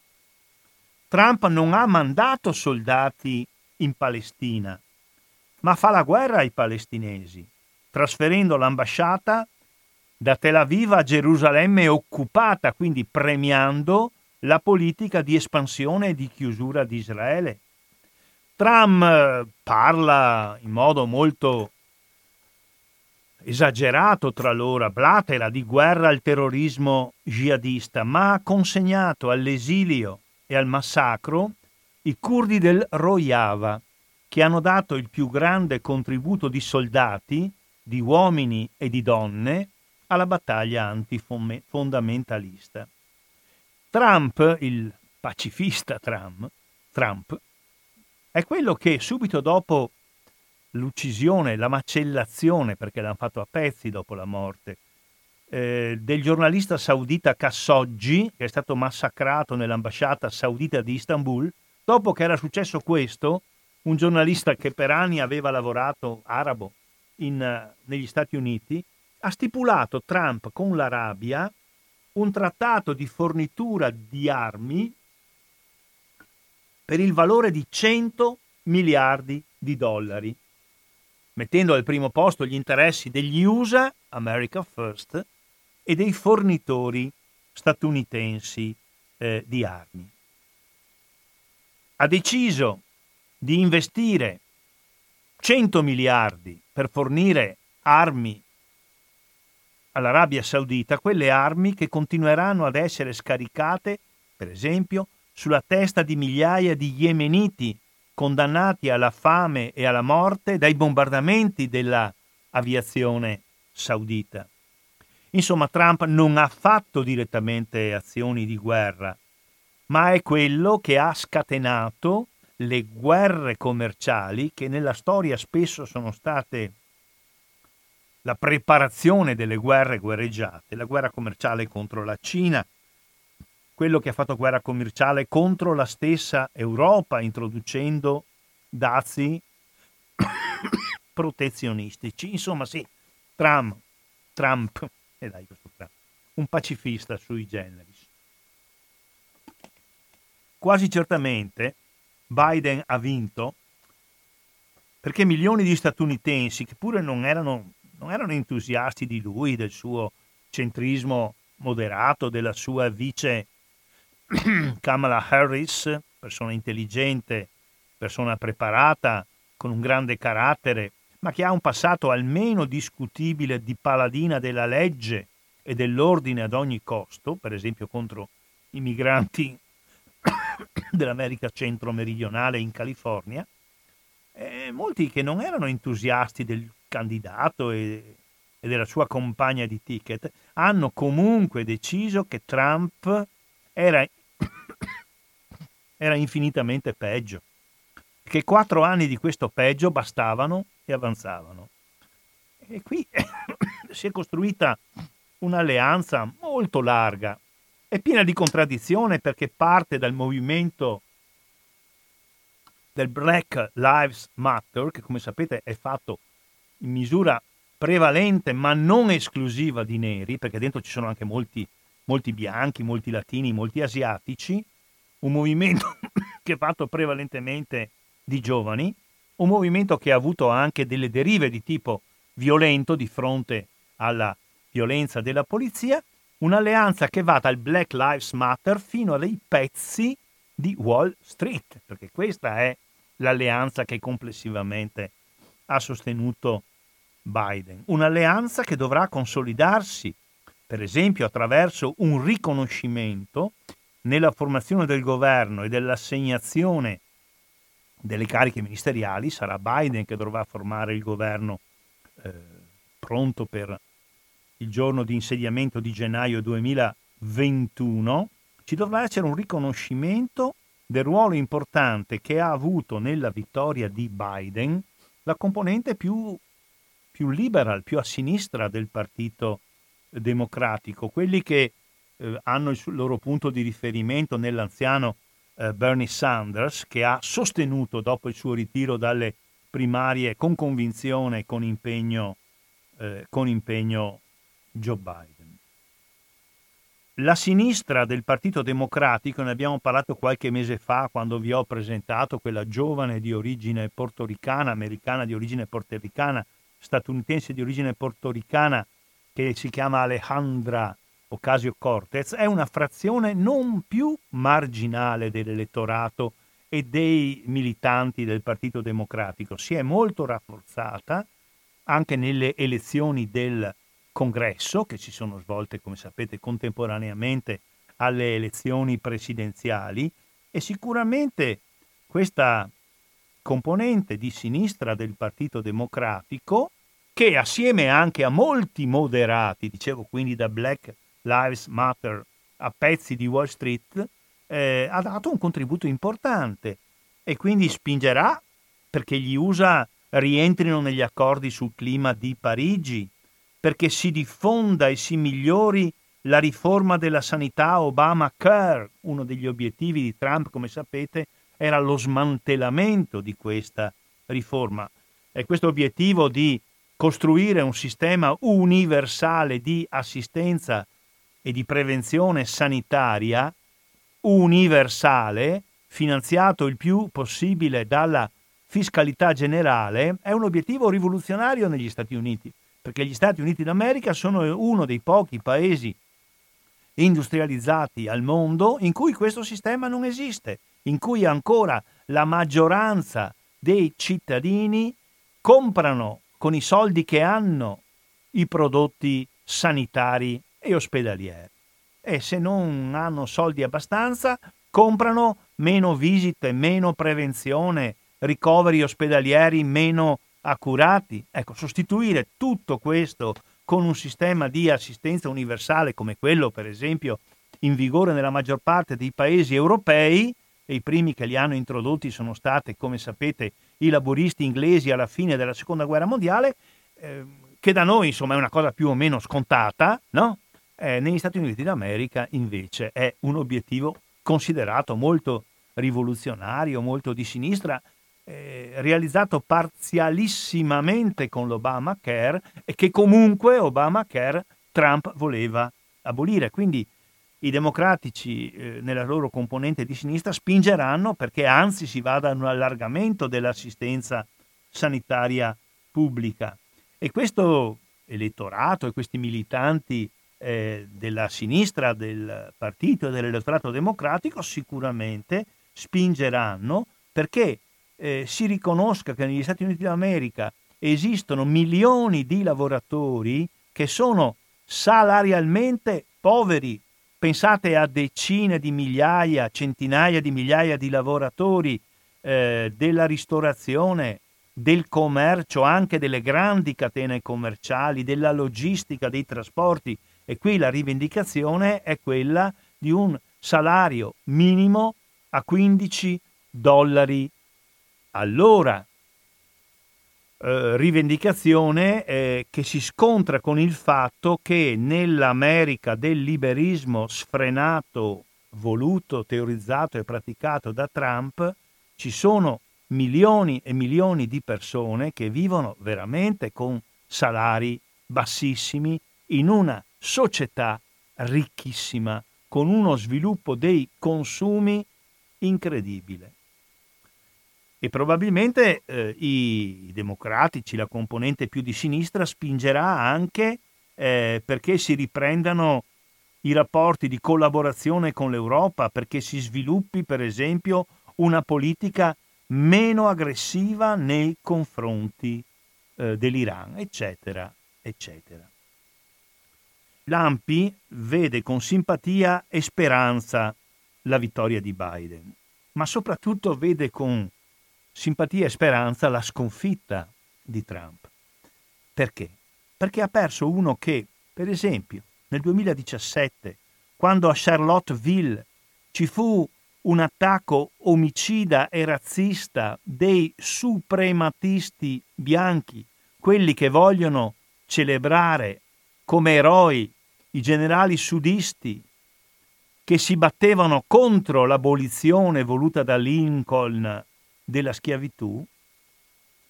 Trump non ha mandato soldati in Palestina, ma fa la guerra ai palestinesi, trasferendo l'ambasciata da Tel Aviv a Gerusalemme occupata, quindi premiando la politica di espansione e di chiusura di Israele. Trump eh, parla in modo molto esagerato tra loro, blatera di guerra al terrorismo jihadista, ma ha consegnato all'esilio e al massacro i curdi del Rojava, che hanno dato il più grande contributo di soldati, di uomini e di donne alla battaglia antifondamentalista. Trump, il pacifista Trump, Trump, è quello che subito dopo l'uccisione, la macellazione, perché l'hanno fatto a pezzi dopo la morte, eh, del giornalista saudita Khashoggi, che è stato massacrato nell'ambasciata saudita di Istanbul, dopo che era successo questo, un giornalista che per anni aveva lavorato arabo in, negli Stati Uniti, ha stipulato Trump con l'Arabia un trattato di fornitura di armi per il valore di 100 miliardi di dollari mettendo al primo posto gli interessi degli USA, America First, e dei fornitori statunitensi eh, di armi. Ha deciso di investire 100 miliardi per fornire armi all'Arabia Saudita, quelle armi che continueranno ad essere scaricate, per esempio, sulla testa di migliaia di yemeniti condannati alla fame e alla morte dai bombardamenti dell'aviazione saudita. Insomma, Trump non ha fatto direttamente azioni di guerra, ma è quello che ha scatenato le guerre commerciali che nella storia spesso sono state la preparazione delle guerre guerreggiate, la guerra commerciale contro la Cina, quello che ha fatto guerra commerciale contro la stessa Europa, introducendo dazi protezionistici. Insomma, sì, Trump, Trump, eh dai questo Trump, un pacifista sui generis. Quasi certamente Biden ha vinto perché milioni di statunitensi, che pure non erano, non erano entusiasti di lui, del suo centrismo moderato, della sua vice Kamala Harris, persona intelligente, persona preparata, con un grande carattere, ma che ha un passato almeno discutibile di paladina della legge e dell'ordine ad ogni costo, per esempio contro i migranti dell'America centro-meridionale in California, e molti che non erano entusiasti del candidato e, e della sua compagna di ticket hanno comunque deciso che Trump era era infinitamente peggio, che quattro anni di questo peggio bastavano e avanzavano. E qui si è costruita un'alleanza molto larga e piena di contraddizione perché parte dal movimento del Black Lives Matter, che come sapete è fatto in misura prevalente ma non esclusiva di neri, perché dentro ci sono anche molti molti bianchi, molti latini, molti asiatici, un movimento che è fatto prevalentemente di giovani, un movimento che ha avuto anche delle derive di tipo violento di fronte alla violenza della polizia, un'alleanza che va dal Black Lives Matter fino ai pezzi di Wall Street, perché questa è l'alleanza che complessivamente ha sostenuto Biden. Un'alleanza che dovrà consolidarsi per esempio attraverso un riconoscimento nella formazione del governo e dell'assegnazione delle cariche ministeriali, sarà Biden che dovrà formare il governo eh, pronto per il giorno di insediamento di gennaio 2021, ci dovrà essere un riconoscimento del ruolo importante che ha avuto nella vittoria di Biden la componente più, più liberal, più a sinistra del partito democratico, quelli che eh, hanno il loro punto di riferimento nell'anziano eh, Bernie Sanders, che ha sostenuto dopo il suo ritiro dalle primarie con convinzione e con eh, con impegno Joe Biden. La sinistra del Partito Democratico, ne abbiamo parlato qualche mese fa quando vi ho presentato quella giovane di origine portoricana, americana di origine portoricana, statunitense di origine portoricana, che si chiama Alejandra Ocasio-Cortez, è una frazione non più marginale dell'elettorato e dei militanti del Partito Democratico. Si è molto rafforzata anche nelle elezioni del Congresso, che si sono svolte, come sapete, contemporaneamente alle elezioni presidenziali e sicuramente questa componente di sinistra del Partito Democratico che assieme anche a molti moderati, dicevo quindi da Black Lives Matter a pezzi di Wall Street, eh, ha dato un contributo importante e quindi spingerà perché gli USA rientrino negli accordi sul clima di Parigi, perché si diffonda e si migliori la riforma della sanità Obamacare. Uno degli obiettivi di Trump, come sapete, era lo smantellamento di questa riforma. E questo obiettivo di costruire un sistema universale di assistenza e di prevenzione sanitaria universale, finanziato il più possibile dalla fiscalità generale, è un obiettivo rivoluzionario negli Stati Uniti, perché gli Stati Uniti d'America sono uno dei pochi paesi industrializzati al mondo in cui questo sistema non esiste, in cui ancora la maggioranza dei cittadini comprano con i soldi che hanno i prodotti sanitari e ospedalieri e se non hanno soldi abbastanza comprano meno visite, meno prevenzione, ricoveri ospedalieri meno accurati. Ecco, sostituire tutto questo con un sistema di assistenza universale come quello, per esempio, in vigore nella maggior parte dei paesi europei, e i primi che li hanno introdotti sono stati, come sapete, i laboristi inglesi alla fine della seconda guerra mondiale, eh, che da noi insomma è una cosa più o meno scontata, no? Eh, negli Stati Uniti d'America invece è un obiettivo considerato molto rivoluzionario, molto di sinistra, eh, realizzato parzialissimamente con l'Obamacare e che comunque Obamacare Trump voleva abolire. Quindi i democratici eh, nella loro componente di sinistra spingeranno perché anzi si vada a un allargamento dell'assistenza sanitaria pubblica. E questo elettorato e questi militanti eh, della sinistra del partito e dell'elettorato democratico sicuramente spingeranno perché eh, si riconosca che negli Stati Uniti d'America esistono milioni di lavoratori che sono salarialmente poveri. Pensate a decine di migliaia, centinaia di migliaia di lavoratori eh, della ristorazione, del commercio, anche delle grandi catene commerciali, della logistica, dei trasporti. E qui la rivendicazione è quella di un salario minimo a 15 dollari all'ora. Eh, rivendicazione eh, che si scontra con il fatto che nell'America del liberismo sfrenato, voluto, teorizzato e praticato da Trump ci sono milioni e milioni di persone che vivono veramente con salari bassissimi in una società ricchissima, con uno sviluppo dei consumi incredibile. E probabilmente eh, i democratici, la componente più di sinistra, spingerà anche eh, perché si riprendano i rapporti di collaborazione con l'Europa, perché si sviluppi per esempio una politica meno aggressiva nei confronti eh, dell'Iran, eccetera, eccetera. Lampi vede con simpatia e speranza la vittoria di Biden, ma soprattutto vede con simpatia e speranza la sconfitta di Trump. Perché? Perché ha perso uno che, per esempio, nel 2017, quando a Charlottesville ci fu un attacco omicida e razzista dei suprematisti bianchi, quelli che vogliono celebrare come eroi i generali sudisti che si battevano contro l'abolizione voluta da Lincoln della schiavitù,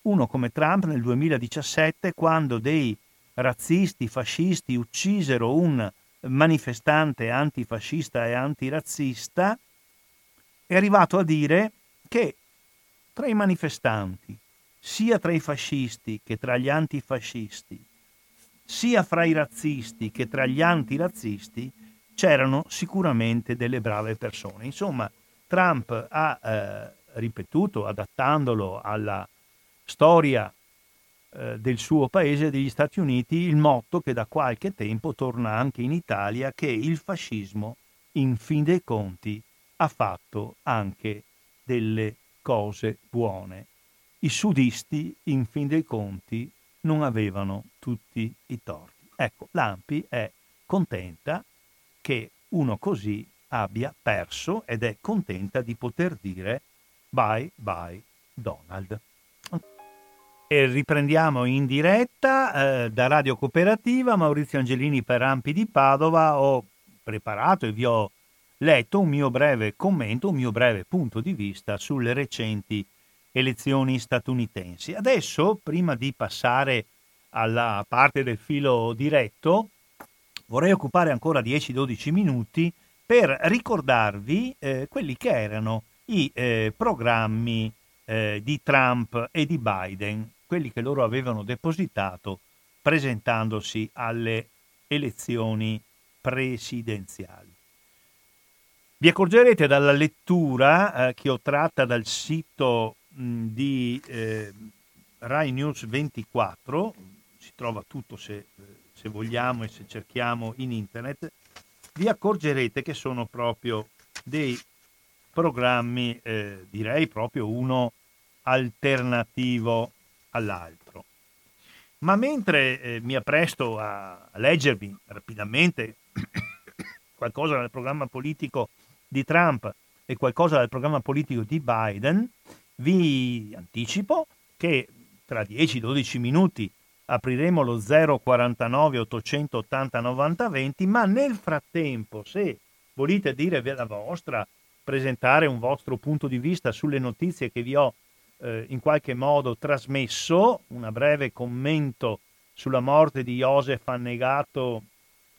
uno come Trump nel 2017 quando dei razzisti fascisti uccisero un manifestante antifascista e antirazzista, è arrivato a dire che tra i manifestanti, sia tra i fascisti che tra gli antifascisti, sia fra i razzisti che tra gli antirazzisti, c'erano sicuramente delle brave persone. Insomma, Trump ha eh, ripetuto, adattandolo alla storia eh, del suo paese, degli Stati Uniti, il motto che da qualche tempo torna anche in Italia, che il fascismo, in fin dei conti, ha fatto anche delle cose buone. I sudisti, in fin dei conti, non avevano tutti i torti. Ecco, l'Ampi è contenta che uno così abbia perso ed è contenta di poter dire bye bye Donald. E riprendiamo in diretta eh, da Radio Cooperativa, Maurizio Angelini per Ampi di Padova, ho preparato e vi ho letto un mio breve commento, un mio breve punto di vista sulle recenti elezioni statunitensi. Adesso, prima di passare alla parte del filo diretto, vorrei occupare ancora 10-12 minuti per ricordarvi eh, quelli che erano i eh, programmi eh, di Trump e di Biden, quelli che loro avevano depositato presentandosi alle elezioni presidenziali. Vi accorgerete dalla lettura eh, che ho tratta dal sito mh, di eh, Rai News 24, si trova tutto se, se vogliamo e se cerchiamo in internet, vi accorgerete che sono proprio dei programmi, eh, direi proprio uno alternativo all'altro. Ma mentre eh, mi appresto a, a leggervi rapidamente qualcosa del programma politico di Trump e qualcosa del programma politico di Biden, vi anticipo che tra 10-12 minuti apriremo lo 049 880 90 20, ma nel frattempo, se volete dire la vostra, presentare un vostro punto di vista sulle notizie che vi ho eh, in qualche modo trasmesso, un breve commento sulla morte di Josef annegato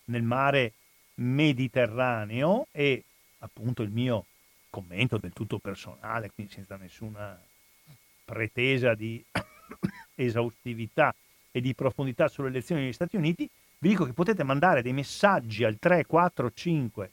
nel mare Mediterraneo e appunto il mio commento del tutto personale, quindi senza nessuna pretesa di esaustività e di profondità sulle elezioni negli Stati Uniti, vi dico che potete mandare dei messaggi al 345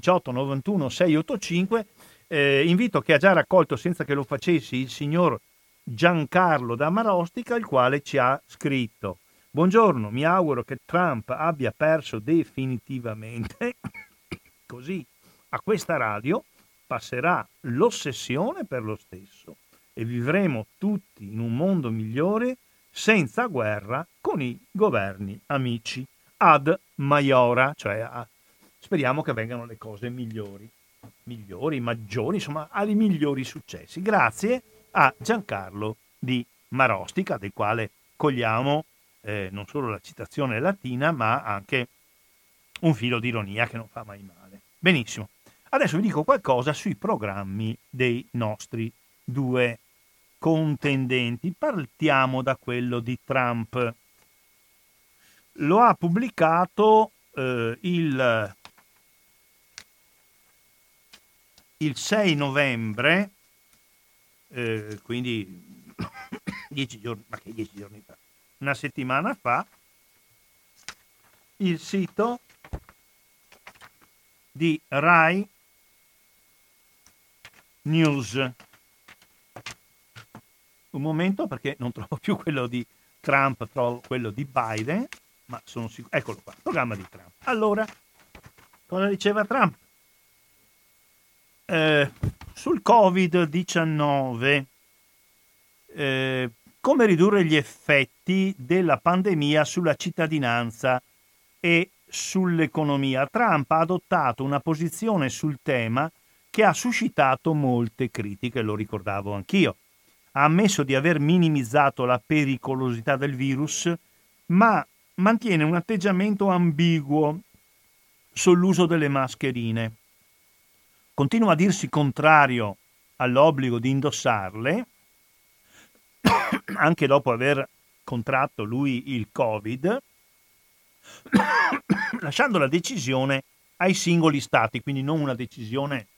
18 91 685. Eh, invito che ha già raccolto senza che lo facessi il signor Giancarlo da Marostica, il quale ci ha scritto. Buongiorno, mi auguro che Trump abbia perso definitivamente, così a questa radio passerà l'ossessione per lo stesso e vivremo tutti in un mondo migliore senza guerra con i governi amici. Ad Maiora, cioè a, speriamo che vengano le cose migliori, migliori, maggiori, insomma, ai migliori successi. Grazie a Giancarlo di Marostica, del quale cogliamo eh, non solo la citazione latina, ma anche un filo di ironia che non fa mai male. Benissimo. Adesso vi dico qualcosa sui programmi dei nostri due contendenti. Partiamo da quello di Trump. Lo ha pubblicato eh, il, il 6 novembre, eh, quindi dieci giorni, ma che dieci giorni fa? Una settimana fa, il sito di Rai News. Un momento perché non trovo più quello di Trump, trovo quello di Biden, ma sono sicuro. Eccolo qua, programma di Trump. Allora, cosa diceva Trump? Eh, sul Covid-19, eh, come ridurre gli effetti della pandemia sulla cittadinanza e sull'economia. Trump ha adottato una posizione sul tema che ha suscitato molte critiche, lo ricordavo anch'io. Ha ammesso di aver minimizzato la pericolosità del virus, ma mantiene un atteggiamento ambiguo sull'uso delle mascherine. Continua a dirsi contrario all'obbligo di indossarle, anche dopo aver contratto lui il Covid, lasciando la decisione ai singoli stati, quindi non una decisione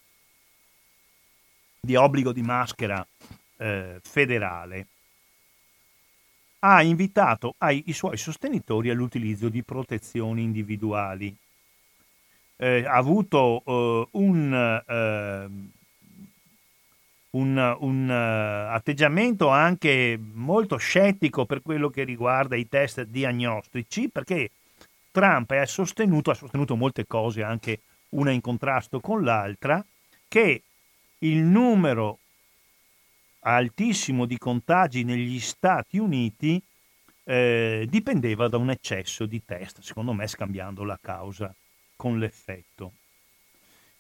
di obbligo di maschera eh, federale, ha invitato ai, i suoi sostenitori all'utilizzo di protezioni individuali. Eh, ha avuto eh, un, eh, un, un uh, atteggiamento anche molto scettico per quello che riguarda i test diagnostici, perché Trump ha sostenuto, ha sostenuto molte cose, anche una in contrasto con l'altra, che il numero altissimo di contagi negli Stati Uniti eh, dipendeva da un eccesso di test, secondo me scambiando la causa con l'effetto.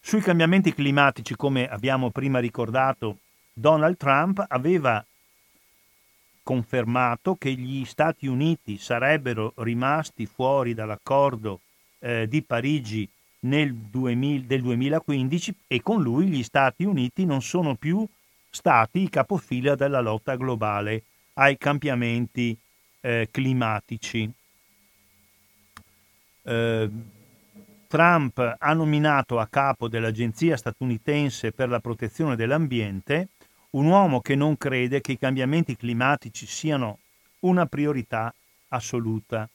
Sui cambiamenti climatici, come abbiamo prima ricordato, Donald Trump aveva confermato che gli Stati Uniti sarebbero rimasti fuori dall'accordo eh, di Parigi nel 2000, del 2015 e con lui gli Stati Uniti non sono più stati i capofila della lotta globale ai cambiamenti eh, climatici. Eh, Trump ha nominato a capo dell'Agenzia statunitense per la protezione dell'ambiente un uomo che non crede che i cambiamenti climatici siano una priorità assoluta.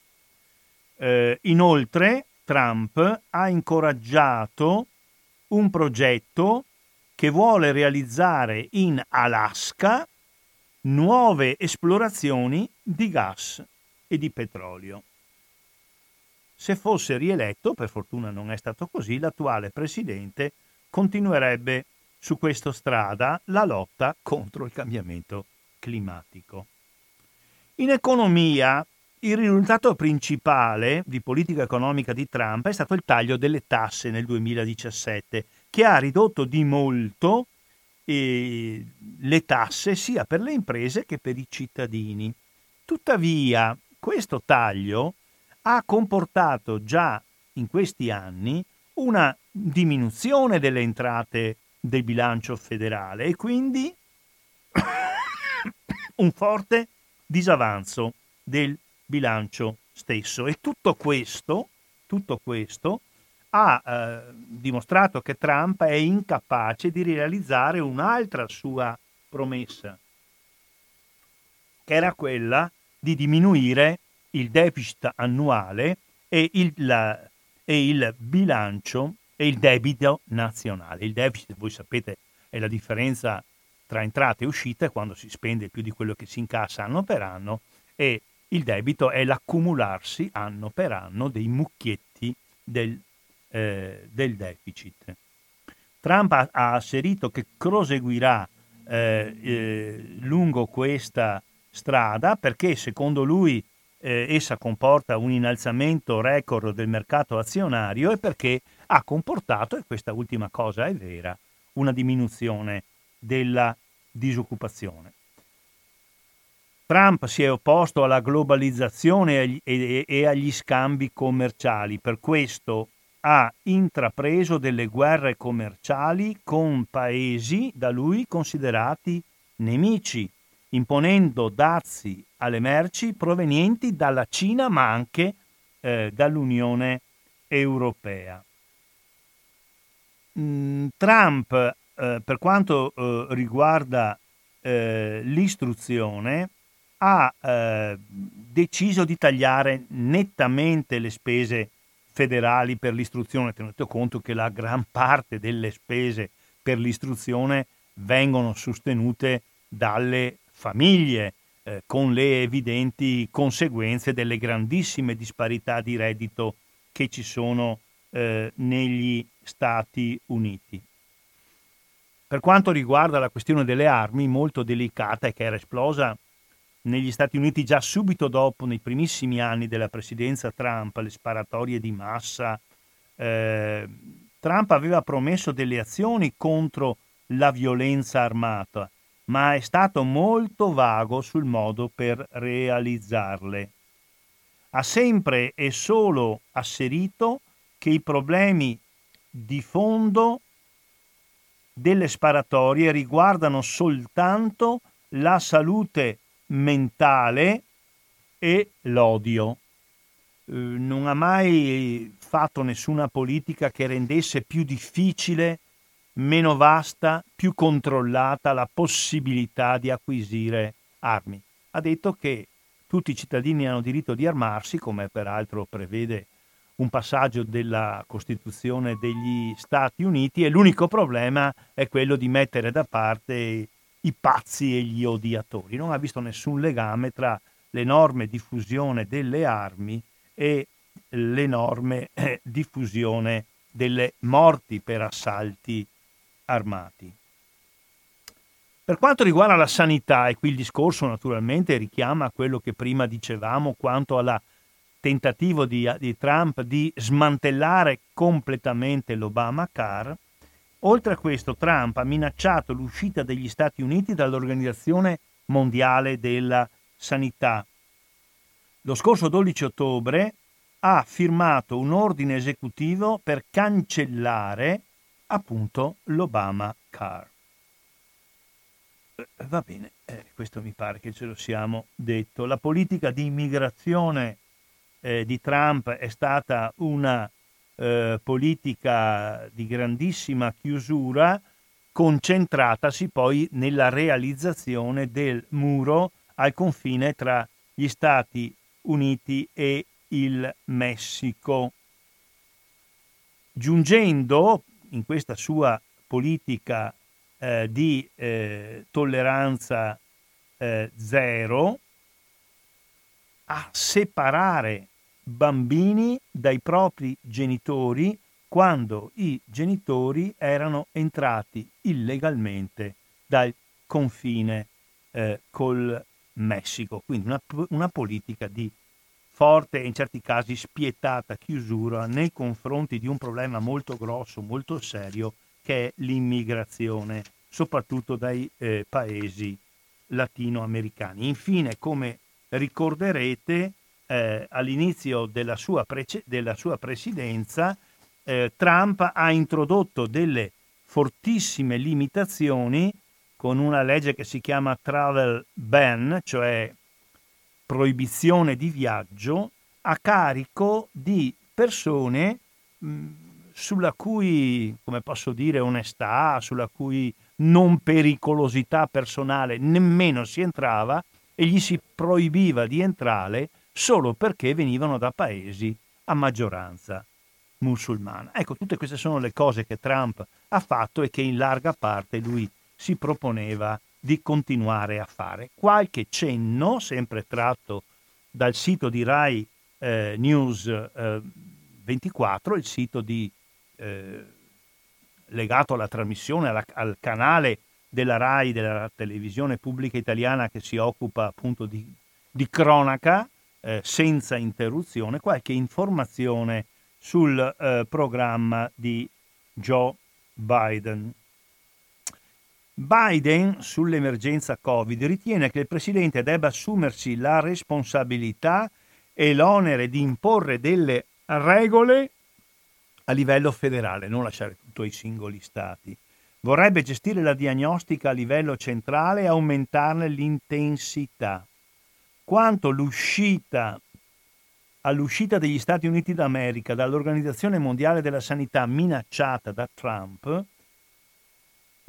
Eh, inoltre, Trump ha incoraggiato un progetto che vuole realizzare in Alaska nuove esplorazioni di gas e di petrolio. Se fosse rieletto, per fortuna non è stato così, l'attuale presidente continuerebbe su questa strada la lotta contro il cambiamento climatico. In economia, il risultato principale di politica economica di Trump è stato il taglio delle tasse nel 2017, che ha ridotto di molto eh, le tasse sia per le imprese che per i cittadini. Tuttavia, questo taglio ha comportato già in questi anni una diminuzione delle entrate del bilancio federale e quindi un forte disavanzo del bilancio stesso. E tutto questo, tutto questo ha eh, dimostrato che Trump è incapace di realizzare un'altra sua promessa, che era quella di diminuire il deficit annuale e il, la, e il bilancio e il debito nazionale. Il deficit, voi sapete, è la differenza tra entrate e uscite quando si spende più di quello che si incassa anno per anno e il debito è l'accumularsi anno per anno dei mucchietti del, eh, del deficit. Trump ha, ha, asserito che proseguirà eh, eh, lungo questa strada perché secondo lui eh, essa comporta un innalzamento record del mercato azionario e perché ha comportato, e questa ultima cosa è vera, una diminuzione della disoccupazione. Trump si è opposto alla globalizzazione e, agli scambi commerciali, per questo ha intrapreso delle guerre commerciali con paesi da lui considerati nemici, imponendo dazi alle merci provenienti dalla Cina ma anche eh, dall'Unione Europea. Mm, Trump, eh, per quanto eh, riguarda eh, l'istruzione, ha eh, deciso di tagliare nettamente le spese federali per l'istruzione, tenuto conto che la gran parte delle spese per l'istruzione vengono sostenute dalle famiglie, eh, con le evidenti conseguenze delle grandissime disparità di reddito che ci sono eh, negli Stati Uniti. Per quanto riguarda la questione delle armi, molto delicata e che era esplosa negli Stati Uniti già subito dopo, nei primissimi anni della presidenza Trump, le sparatorie di massa, eh, Trump aveva promesso delle azioni contro la violenza armata, ma è stato molto vago sul modo per realizzarle. Ha sempre e solo asserito che i problemi di fondo delle sparatorie riguardano soltanto la salute mentale e l'odio. Eh, non ha mai fatto nessuna politica che rendesse più difficile meno vasta, più controllata la possibilità di acquisire armi. Ha detto che tutti i cittadini hanno diritto di armarsi, come peraltro prevede un passaggio della Costituzione degli Stati Uniti e l'unico problema è quello di mettere da parte i pazzi e gli odiatori. Non ha visto nessun legame tra l'enorme diffusione delle armi e l'enorme eh, diffusione delle morti per assalti armati. Per quanto riguarda la sanità, e qui il discorso naturalmente richiama quello che prima dicevamo quanto al tentativo di, di Trump di smantellare completamente l'Obamacare, oltre a questo Trump ha minacciato l'uscita degli Stati Uniti dall'Organizzazione Mondiale della Sanità. Lo scorso 12 ottobre ha firmato un ordine esecutivo per cancellare appunto l'Obama Car. Eh, va bene, eh, questo mi pare che ce lo siamo detto. La politica di immigrazione eh, di Trump è stata una eh, politica di grandissima chiusura, concentratasi poi nella realizzazione del muro al confine tra gli Stati Uniti e il Messico, giungendo in questa sua politica eh, di eh, tolleranza eh, zero a separare bambini dai propri genitori quando i genitori erano entrati illegalmente dal confine eh, col Messico. Quindi una, una politica di forte e in certi casi spietata chiusura nei confronti di un problema molto grosso, molto serio, che è l'immigrazione, soprattutto dai eh, paesi latinoamericani. Infine, come ricorderete, eh, all'inizio della sua, prece- della sua presidenza, eh, Trump ha introdotto delle fortissime limitazioni con una legge che si chiama travel ban, cioè proibizione di viaggio, a carico di persone sulla cui, come posso dire, onestà, sulla cui non pericolosità personale nemmeno si entrava e gli si proibiva di entrare solo perché venivano da paesi a maggioranza musulmana. Ecco, tutte queste sono le cose che Trump ha fatto e che in larga parte lui si proponeva di continuare a fare. Qualche cenno, sempre tratto dal sito di Rai eh, News eh, 24, il sito di, eh, legato alla trasmissione, alla, al canale della Rai, della televisione pubblica italiana che si occupa appunto di, di cronaca eh, senza interruzione, qualche informazione sul eh, programma di Joe Biden. Biden sull'emergenza Covid ritiene che il Presidente debba assumersi la responsabilità e l'onere di imporre delle regole a livello federale, non lasciare tutto ai singoli stati. Vorrebbe gestire la diagnostica a livello centrale e aumentarne l'intensità. Quanto l'uscita all'uscita degli Stati Uniti d'America dall'Organizzazione Mondiale della Sanità minacciata da Trump,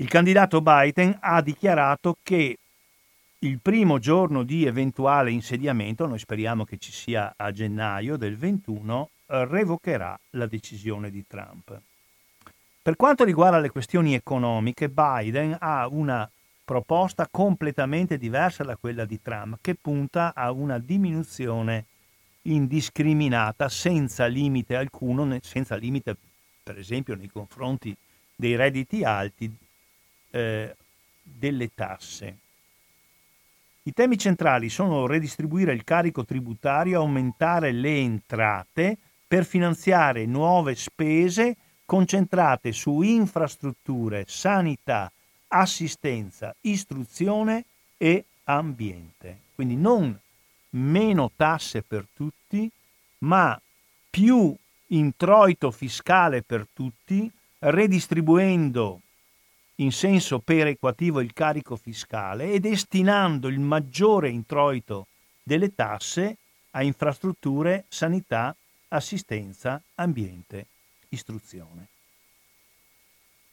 il candidato Biden ha dichiarato che il primo giorno di eventuale insediamento, noi speriamo che ci sia a gennaio del 21, revocherà la decisione di Trump. Per quanto riguarda le questioni economiche, Biden ha una proposta completamente diversa da quella di Trump, che punta a una diminuzione indiscriminata, senza limite alcuno, senza limite per esempio nei confronti dei redditi alti, eh, delle tasse. I temi centrali sono redistribuire il carico tributario, aumentare le entrate per finanziare nuove spese concentrate su infrastrutture, sanità, assistenza, istruzione e ambiente. Quindi non meno tasse per tutti, ma più introito fiscale per tutti, redistribuendo in senso perequativo il carico fiscale e destinando il maggiore introito delle tasse a infrastrutture, sanità, assistenza, ambiente, istruzione.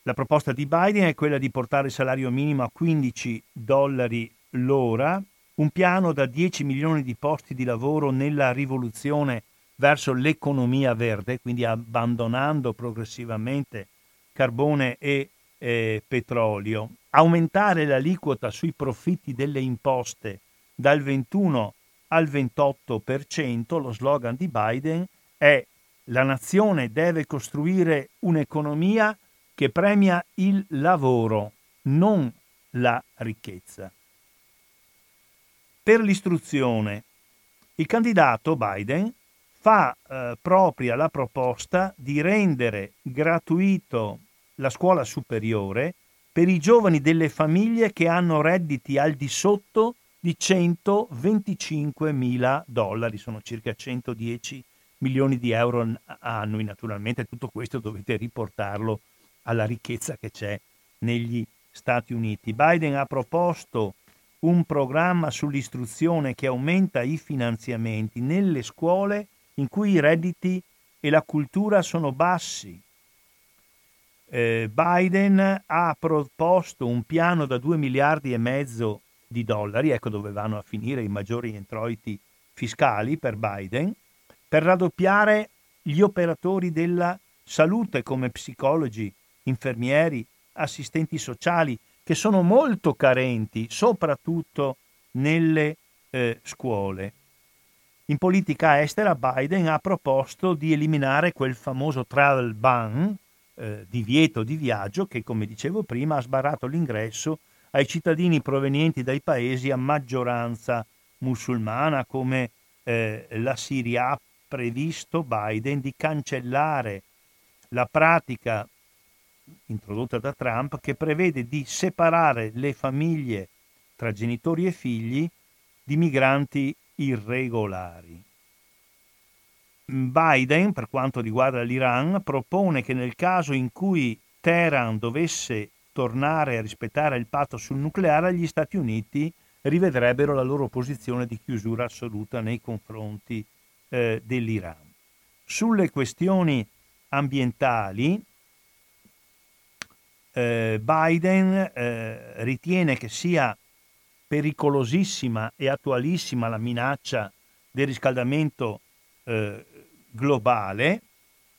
La proposta di Biden è quella di portare il salario minimo a 15 dollari l'ora un piano da 10 milioni di posti di lavoro nella rivoluzione verso l'economia verde, quindi abbandonando progressivamente carbone e eh, petrolio, aumentare l'aliquota sui profitti delle imposte dal 21 al 28%, lo slogan di Biden è la nazione deve costruire un'economia che premia il lavoro, non la ricchezza per l'istruzione. Il candidato Biden fa eh, propria la proposta di rendere gratuito la scuola superiore per i giovani delle famiglie che hanno redditi al di sotto di 125 mila dollari, sono circa 110 milioni di euro annui. Naturalmente tutto questo dovete riportarlo alla ricchezza che c'è negli Stati Uniti. Biden ha proposto un programma sull'istruzione che aumenta i finanziamenti nelle scuole in cui i redditi e la cultura sono bassi. Eh, Biden ha proposto un piano da 2 miliardi e mezzo di dollari, ecco dove vanno a finire i maggiori introiti fiscali per Biden, per raddoppiare gli operatori della salute come psicologi, infermieri, assistenti sociali, che sono molto carenti, soprattutto nelle eh, scuole. In politica estera Biden ha proposto di eliminare quel famoso travel ban, eh, divieto di viaggio, che come dicevo prima ha sbarrato l'ingresso ai cittadini provenienti dai paesi a maggioranza musulmana come eh, la Siria ha previsto Biden di cancellare la pratica introdotta da Trump che prevede di separare le famiglie tra genitori e figli di migranti irregolari. Biden, per quanto riguarda l'Iran, propone che nel caso in cui Teheran dovesse tornare a rispettare il patto sul nucleare, gli Stati Uniti rivedrebbero la loro posizione di chiusura assoluta nei confronti eh, dell'Iran. Sulle questioni ambientali, eh, Biden eh, ritiene che sia pericolosissima e attualissima la minaccia del riscaldamento eh, globale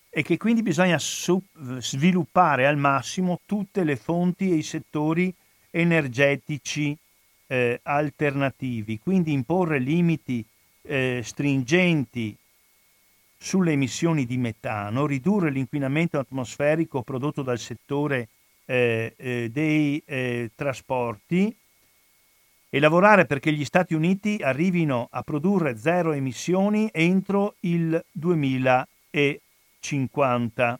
e che quindi bisogna sviluppare al massimo tutte le fonti e i settori energetici eh, alternativi, quindi imporre limiti eh, stringenti sulle emissioni di metano, ridurre l'inquinamento atmosferico prodotto dal settore eh, eh dei eh, trasporti e lavorare perché gli Stati Uniti arrivino a produrre zero emissioni entro il 2050.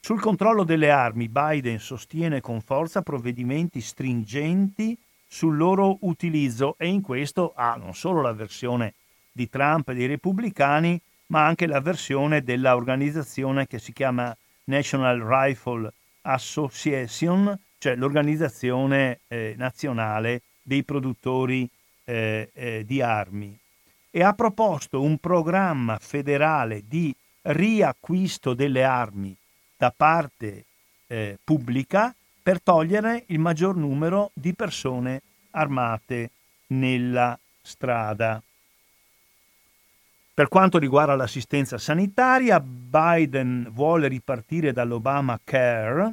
Sul controllo delle armi Biden sostiene con forza provvedimenti stringenti sul loro utilizzo e in questo ha non solo la versione di Trump e dei repubblicani, ma anche la versione dell'organizzazione che si chiama National Rifle Association, cioè l'organizzazione eh, nazionale dei produttori eh, eh, di armi, e ha proposto un programma federale di riacquisto delle armi da parte eh, pubblica per togliere il maggior numero di persone armate nella strada. Per quanto riguarda l'assistenza sanitaria, Biden vuole ripartire dall'Obama Care,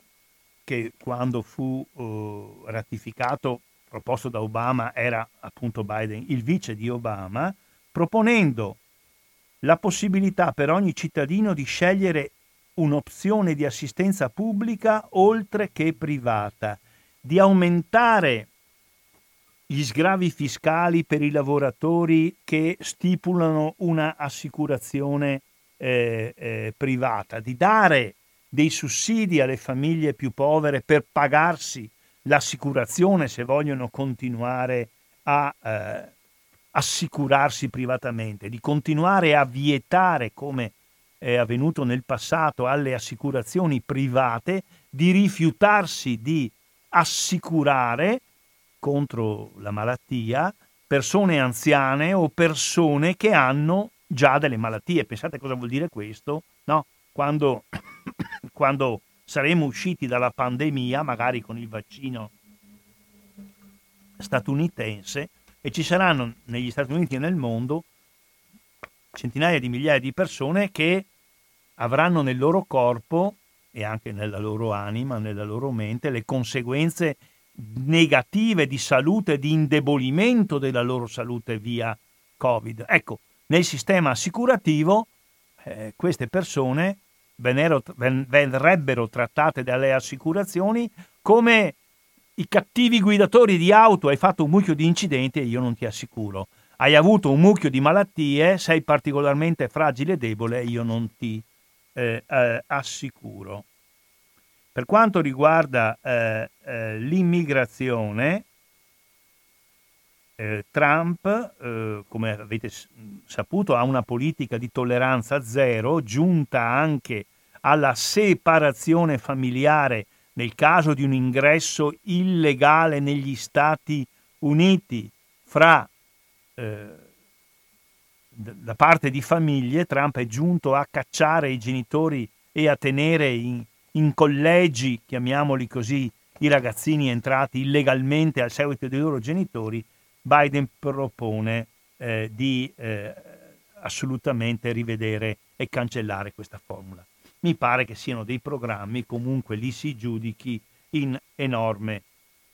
che quando fu uh, ratificato, proposto da Obama, era appunto Biden il vice di Obama, proponendo la possibilità per ogni cittadino di scegliere un'opzione di assistenza pubblica oltre che privata, di aumentare gli sgravi fiscali per i lavoratori che stipulano una assicurazione eh, eh, privata, di dare dei sussidi alle famiglie più povere per pagarsi l'assicurazione se vogliono continuare a eh, assicurarsi privatamente, di continuare a vietare, come è avvenuto nel passato, alle assicurazioni private di rifiutarsi di assicurare contro la malattia persone anziane o persone che hanno già delle malattie. Pensate cosa vuol dire questo? No? Quando quando saremo usciti dalla pandemia, magari con il vaccino statunitense, e ci saranno negli Stati Uniti e nel mondo centinaia di migliaia di persone che avranno nel loro corpo e anche nella loro anima, nella loro mente, le conseguenze negative di salute, di indebolimento della loro salute via Covid. Ecco, nel sistema assicurativo eh, queste persone verrebbero trattate dalle assicurazioni come i cattivi guidatori di auto, hai fatto un mucchio di incidenti e io non ti assicuro. Hai avuto un mucchio di malattie, sei particolarmente fragile e debole e io non ti eh, eh, assicuro. Per quanto riguarda eh, eh l'immigrazione, eh, Trump, eh, come avete saputo, ha una politica di tolleranza zero, giunta anche alla separazione familiare nel caso di un ingresso illegale negli Stati Uniti fra eh, da parte di famiglie, Trump è giunto a cacciare i genitori e a tenere in, in collegi, chiamiamoli così, i ragazzini entrati illegalmente al seguito dei loro genitori Biden propone eh, di eh, assolutamente rivedere e cancellare questa formula. mi pare che siano dei programmi, comunque li si giudichi in enorme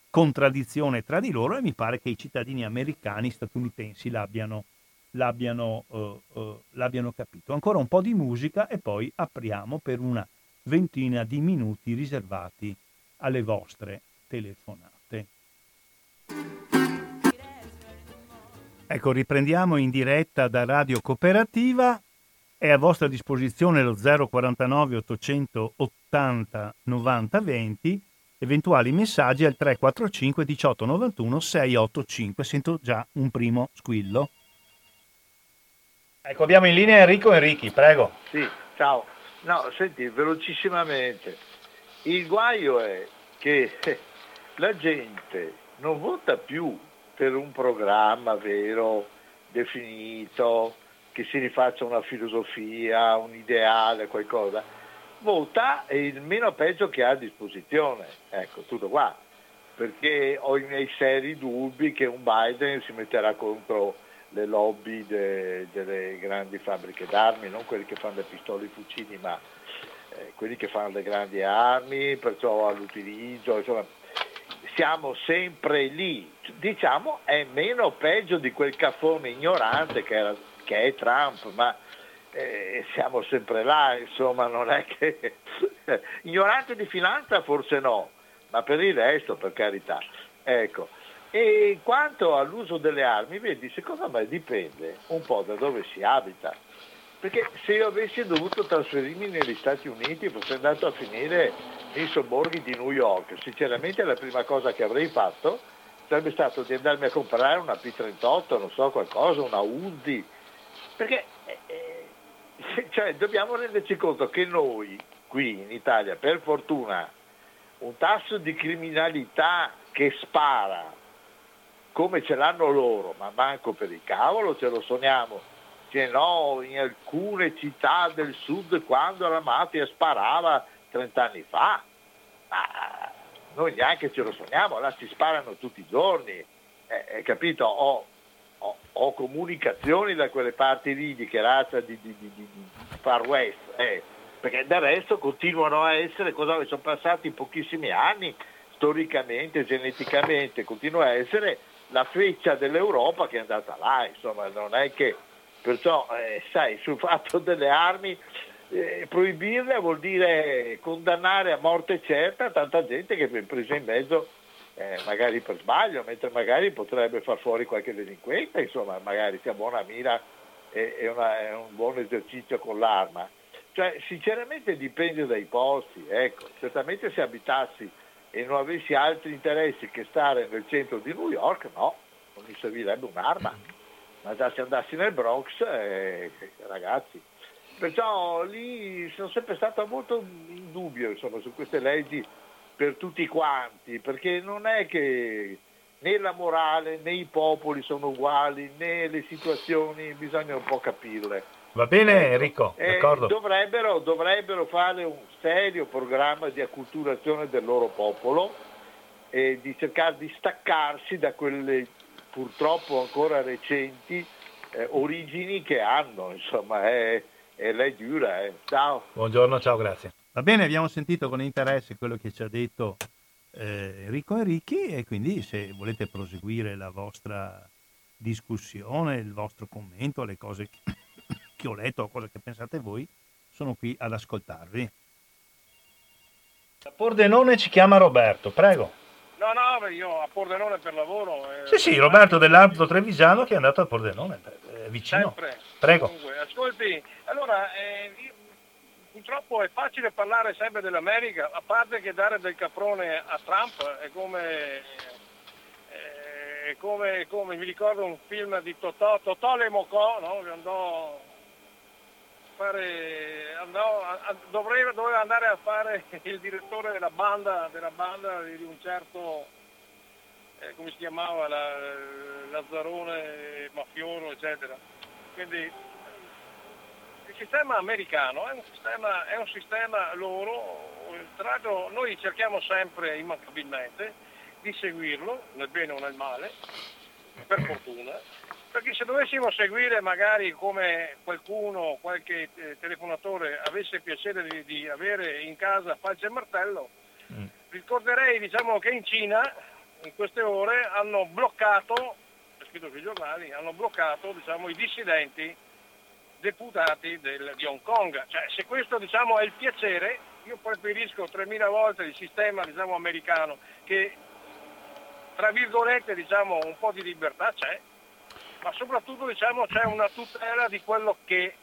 contraddizione tra di loro e mi pare che i cittadini americani, statunitensi l'abbiano, l'abbiano, uh, uh, l'abbiano capito. Ancora un po' di musica e poi apriamo per una ventina di minuti riservati alle vostre telefonate. Ecco, riprendiamo in diretta da Radio Cooperativa. È a vostra disposizione lo 049 880 90 20 eventuali messaggi al 345 18 91 685. Sento già un primo squillo. Ecco, abbiamo in linea Enrico Enrichi, prego. Sì, ciao. No, senti, velocissimamente. Il guaio è che la gente non vota più per un programma vero, definito, che si rifaccia una filosofia, un ideale, qualcosa vota il meno peggio che ha a disposizione. Ecco, tutto qua. Perché ho i miei seri dubbi che un Biden si metterà contro le lobby de, delle grandi fabbriche d'armi, non quelli che fanno le pistole e i fucili, ma eh, quelli che fanno le grandi armi, perciò all'utilizzo, insomma, siamo sempre lì. Diciamo è meno peggio di quel caffone ignorante che, era, che è Trump, ma eh, siamo sempre là, insomma, non è che... Ignorante di finanza forse no, ma per il resto, per carità. Ecco. E quanto all'uso delle armi, vedi, secondo me dipende un po' da dove si abita. Perché se io avessi dovuto trasferirmi negli Stati Uniti fossi andato a finire nei sobborghi di New York, sinceramente la prima cosa che avrei fatto sarebbe stato di andarmi a comprare una P38, non so qualcosa, una Uzi, perché eh, cioè, dobbiamo renderci conto che noi qui in Italia, per fortuna, un tasso di criminalità che spara come ce l'hanno loro, ma manco per il cavolo ce lo sogniamo. Che no, in alcune città del sud quando la mafia sparava 30 anni fa, ma noi neanche ce lo sogniamo, là si sparano tutti i giorni, eh, capito? Ho ho, ho, comunicazioni da quelle parti lì di che razza di, di, di, di Far West, eh, perché del resto continuano a essere, cosa, sono passati pochissimi anni, storicamente, geneticamente, continua a essere la feccia dell'Europa che è andata là, insomma, non è che, perciò, eh, sai, sul fatto delle armi, eh, proibirle vuol dire condannare a morte certa tanta gente che è presa in mezzo eh, magari per sbaglio, mentre magari potrebbe far fuori qualche delinquente, insomma, magari sia buona mira e, e una, è un buon esercizio con l'arma. Cioè, sinceramente dipende dai posti, ecco, certamente se abitassi e non avessi altri interessi che stare nel centro di New York, no, non mi servirebbe un'arma, ma già se andassi nel Bronx, eh, ragazzi. Perciò lì sono sempre stato molto in dubbio insomma, su queste leggi per tutti quanti, perché non è che né la morale né i popoli sono uguali, né le situazioni, bisogna un po' capirle. Va bene Enrico, eh, dovrebbero, dovrebbero, fare un serio programma di acculturazione del loro popolo e di cercare di staccarsi da quelle purtroppo ancora recenti eh, origini che hanno, insomma, è, è lei dura. Eh. Ciao. Buongiorno, ciao, grazie. Va bene, abbiamo sentito con interesse quello che ci ha detto eh, Enrico Enrichi e quindi se volete proseguire la vostra discussione, il vostro commento, le cose che ho letto, cose che pensate voi, sono qui ad ascoltarvi. Da Pordenone ci chiama Roberto, prego. No, no, io a Pordenone per lavoro. Eh, sì, sì, Roberto dell'Alto Trevigiano che è andato a Pordenone, eh, vicino. Sempre. Prego. Comunque, ascolti, allora, eh, purtroppo è facile parlare sempre dell'America, a parte che dare del caprone a Trump è come, è come, come mi ricordo un film di Totò, Totò Le Mocò, no? che andò fare, andò, a, doveva, andare a fare il direttore della banda, della banda di un certo, eh, come si chiamava, la, Lazzarone, Mafioso, eccetera. Quindi sistema americano è un sistema, è un sistema loro, tra l'altro noi cerchiamo sempre immancabilmente di seguirlo, nel bene o nel male, per fortuna, Perché se dovessimo seguire magari come qualcuno, qualche eh, telefonatore avesse piacere di, di, avere in casa falce e martello, mm. ricorderei diciamo, che in Cina in queste ore hanno bloccato, è scritto sui giornali, hanno bloccato diciamo, i dissidenti deputati del, di Hong Kong. Cioè, se questo diciamo, è il piacere, io preferisco 3.000 volte il sistema diciamo, americano che tra virgolette diciamo, un po' di libertà c'è, ma soprattutto diciamo, c'è una tutela di quello che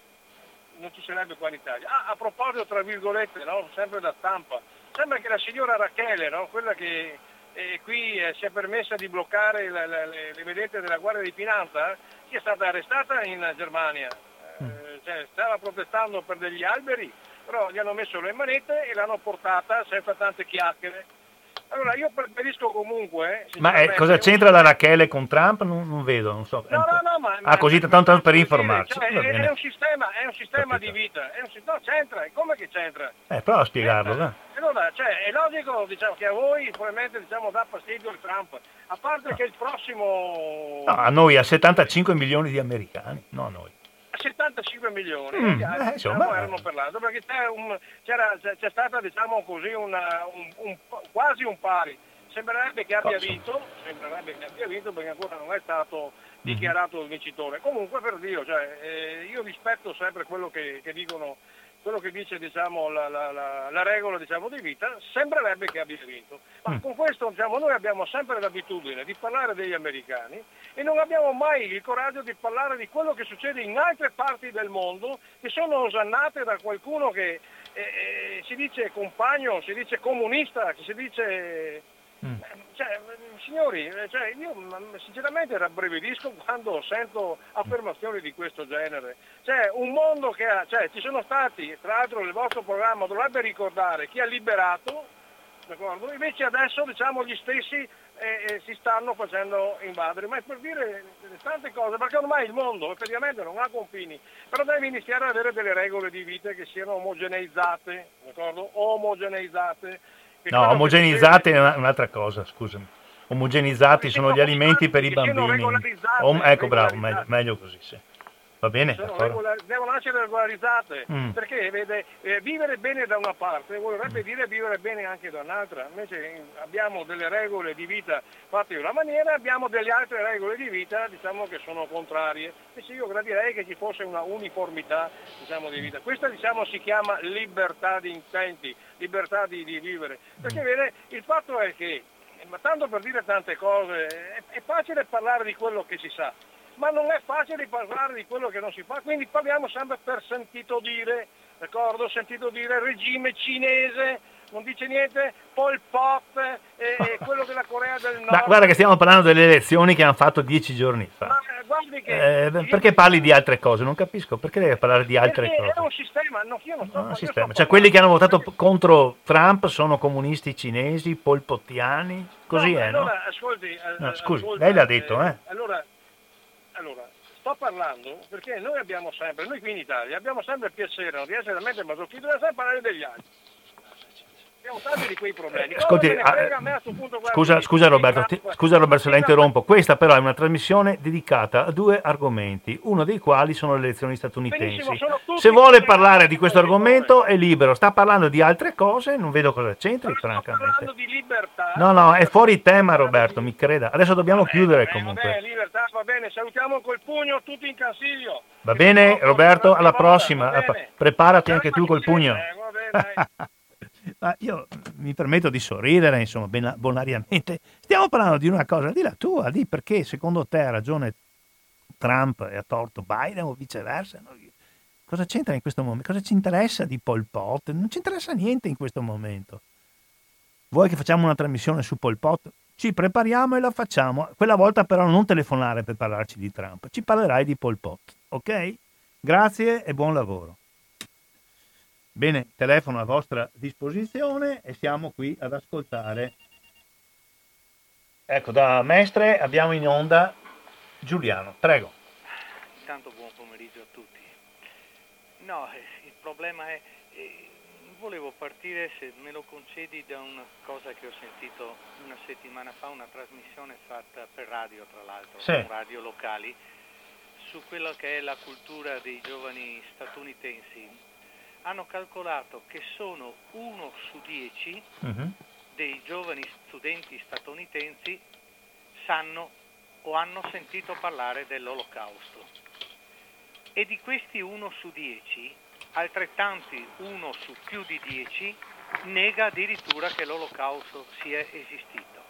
non ci sarebbe qua in Italia. Ah, a proposito, tra virgolette, no? sempre da stampa, sembra che la signora Rachele, no? quella che eh, qui eh, si è permessa di bloccare le, le, le vedette della Guardia di Finanza, sia stata arrestata in Germania. Eh, cioè, stava protestando per degli alberi, però gli hanno messo le manette e l'hanno portata senza tante chiacchiere allora io preferisco comunque... Ma eh, cosa c'entra la Rachele con Trump? Non, non vedo, non so. No, no, no, ma... Ah, così tanto per informarci. Cioè, è, è, un sistema, è un sistema di vita. È un, no, c'entra, come che c'entra? Eh, prova a spiegarlo, eh, allora, cioè, è logico diciamo, che a voi probabilmente diciamo, dà fastidio il Trump, a parte no. che il prossimo... No, a noi, a 75 milioni di americani, no a noi. 75 milioni, mm, eh, insomma, erano parlando perché c'è, un, c'è stata diciamo così una, un, un, quasi un pari. Sembrerebbe che abbia vinto, sembrerebbe che abbia vinto perché ancora non è stato mm. dichiarato il vincitore. Comunque per Dio, cioè, eh, io rispetto sempre quello che, che dicono quello che dice diciamo, la, la, la, la, regola diciamo, di vita, sembrerebbe che abbia vinto. Ma mm. con questo diciamo, noi abbiamo sempre l'abitudine di parlare degli americani e non abbiamo mai il coraggio di parlare di quello che succede in altre parti del mondo che sono osannate da qualcuno che eh, eh, si dice compagno, si dice comunista, si dice Mm. Cioè, signori, eh, cioè, io sinceramente rabbrividisco quando sento affermazioni di questo genere. Cioè, un mondo che ha, cioè, ci sono stati, tra l'altro il vostro programma dovrebbe ricordare chi ha liberato, d'accordo? invece adesso diciamo gli stessi eh, eh, si stanno facendo invadere, ma è per dire tante cose, perché ormai il mondo effettivamente non ha confini, però deve iniziare ad avere delle regole di vita che siano omogeneizzate, d'accordo? Omogeneizzate No, omogenizzati è un'altra cosa, scusami. Omogenizzati sono gli alimenti per i bambini. Om- ecco, bravo, meglio, meglio così, sì. Va bene? Regolar- devono essere regolarizzate mm. perché vede, eh, vivere bene da una parte vorrebbe dire vivere bene anche da un'altra. Invece abbiamo delle regole di vita fatte in una maniera, abbiamo delle altre regole di vita diciamo, che sono contrarie. Invece io gradirei che ci fosse una uniformità diciamo, di vita. Questa diciamo, si chiama libertà di intenti, libertà di, di vivere. Perché vede, il fatto è che, ma tanto per dire tante cose, è, è facile parlare di quello che si sa ma non è facile parlare di quello che non si fa, quindi parliamo sempre per sentito dire, d'accordo? Sentito dire regime cinese, non dice niente, Pol Pot, eh, quello della Corea del Nord. Ma guarda che stiamo parlando delle elezioni che hanno fatto dieci giorni fa. Ma, eh, che, eh, perché parli di altre cose? Non capisco, perché devi parlare di altre perché cose? È un sistema, no, io non sto, no, un sistema. Cioè quelli che hanno votato contro Trump sono comunisti cinesi, polpottiani, così no, è, allora, no? Ascolti, no, scusi, ascolta, lei l'ha detto, eh? Allora, allora, sto parlando perché noi abbiamo sempre, noi qui in Italia, abbiamo sempre piacere non di essere veramente masochisti, di sempre parlare degli altri. Di quei problemi. Ascolti, ah, punto, scusa, scusa, Roberto, ti, scusa Roberto se la interrompo, questa però è una trasmissione dedicata a due argomenti, uno dei quali sono le elezioni statunitensi. Se vuole parlare di questo argomento è libero, sta parlando di altre cose, non vedo cosa c'entri francamente. Sto parlando di libertà. No, no, è fuori tema Roberto, mi creda. Adesso dobbiamo vabbè, chiudere vabbè, comunque. Vabbè, libertà, va bene, salutiamo col pugno tutti in consiglio. Va bene Roberto, alla prossima. Preparati anche tu col pugno. Ma io mi permetto di sorridere, insomma, bonariamente. Stiamo parlando di una cosa, di la tua, di perché secondo te ha ragione Trump e ha torto Biden o viceversa. No? Cosa c'entra in questo momento? Cosa ci interessa di Pol Pot? Non ci interessa niente in questo momento. Vuoi che facciamo una trasmissione su Pol Pot? Ci prepariamo e la facciamo. Quella volta però non telefonare per parlarci di Trump. Ci parlerai di Pol Pot, ok? Grazie e buon lavoro. Bene, telefono a vostra disposizione e siamo qui ad ascoltare. Ecco, da Mestre abbiamo in onda Giuliano, prego. Intanto buon pomeriggio a tutti. No, eh, il problema è, eh, volevo partire, se me lo concedi, da una cosa che ho sentito una settimana fa, una trasmissione fatta per radio, tra l'altro, sì. radio locali, su quella che è la cultura dei giovani statunitensi, hanno calcolato che sono uno su dieci uh-huh. dei giovani studenti statunitensi sanno o hanno sentito parlare dell'olocausto. E di questi uno su dieci, altrettanti uno su più di dieci nega addirittura che l'olocausto sia esistito.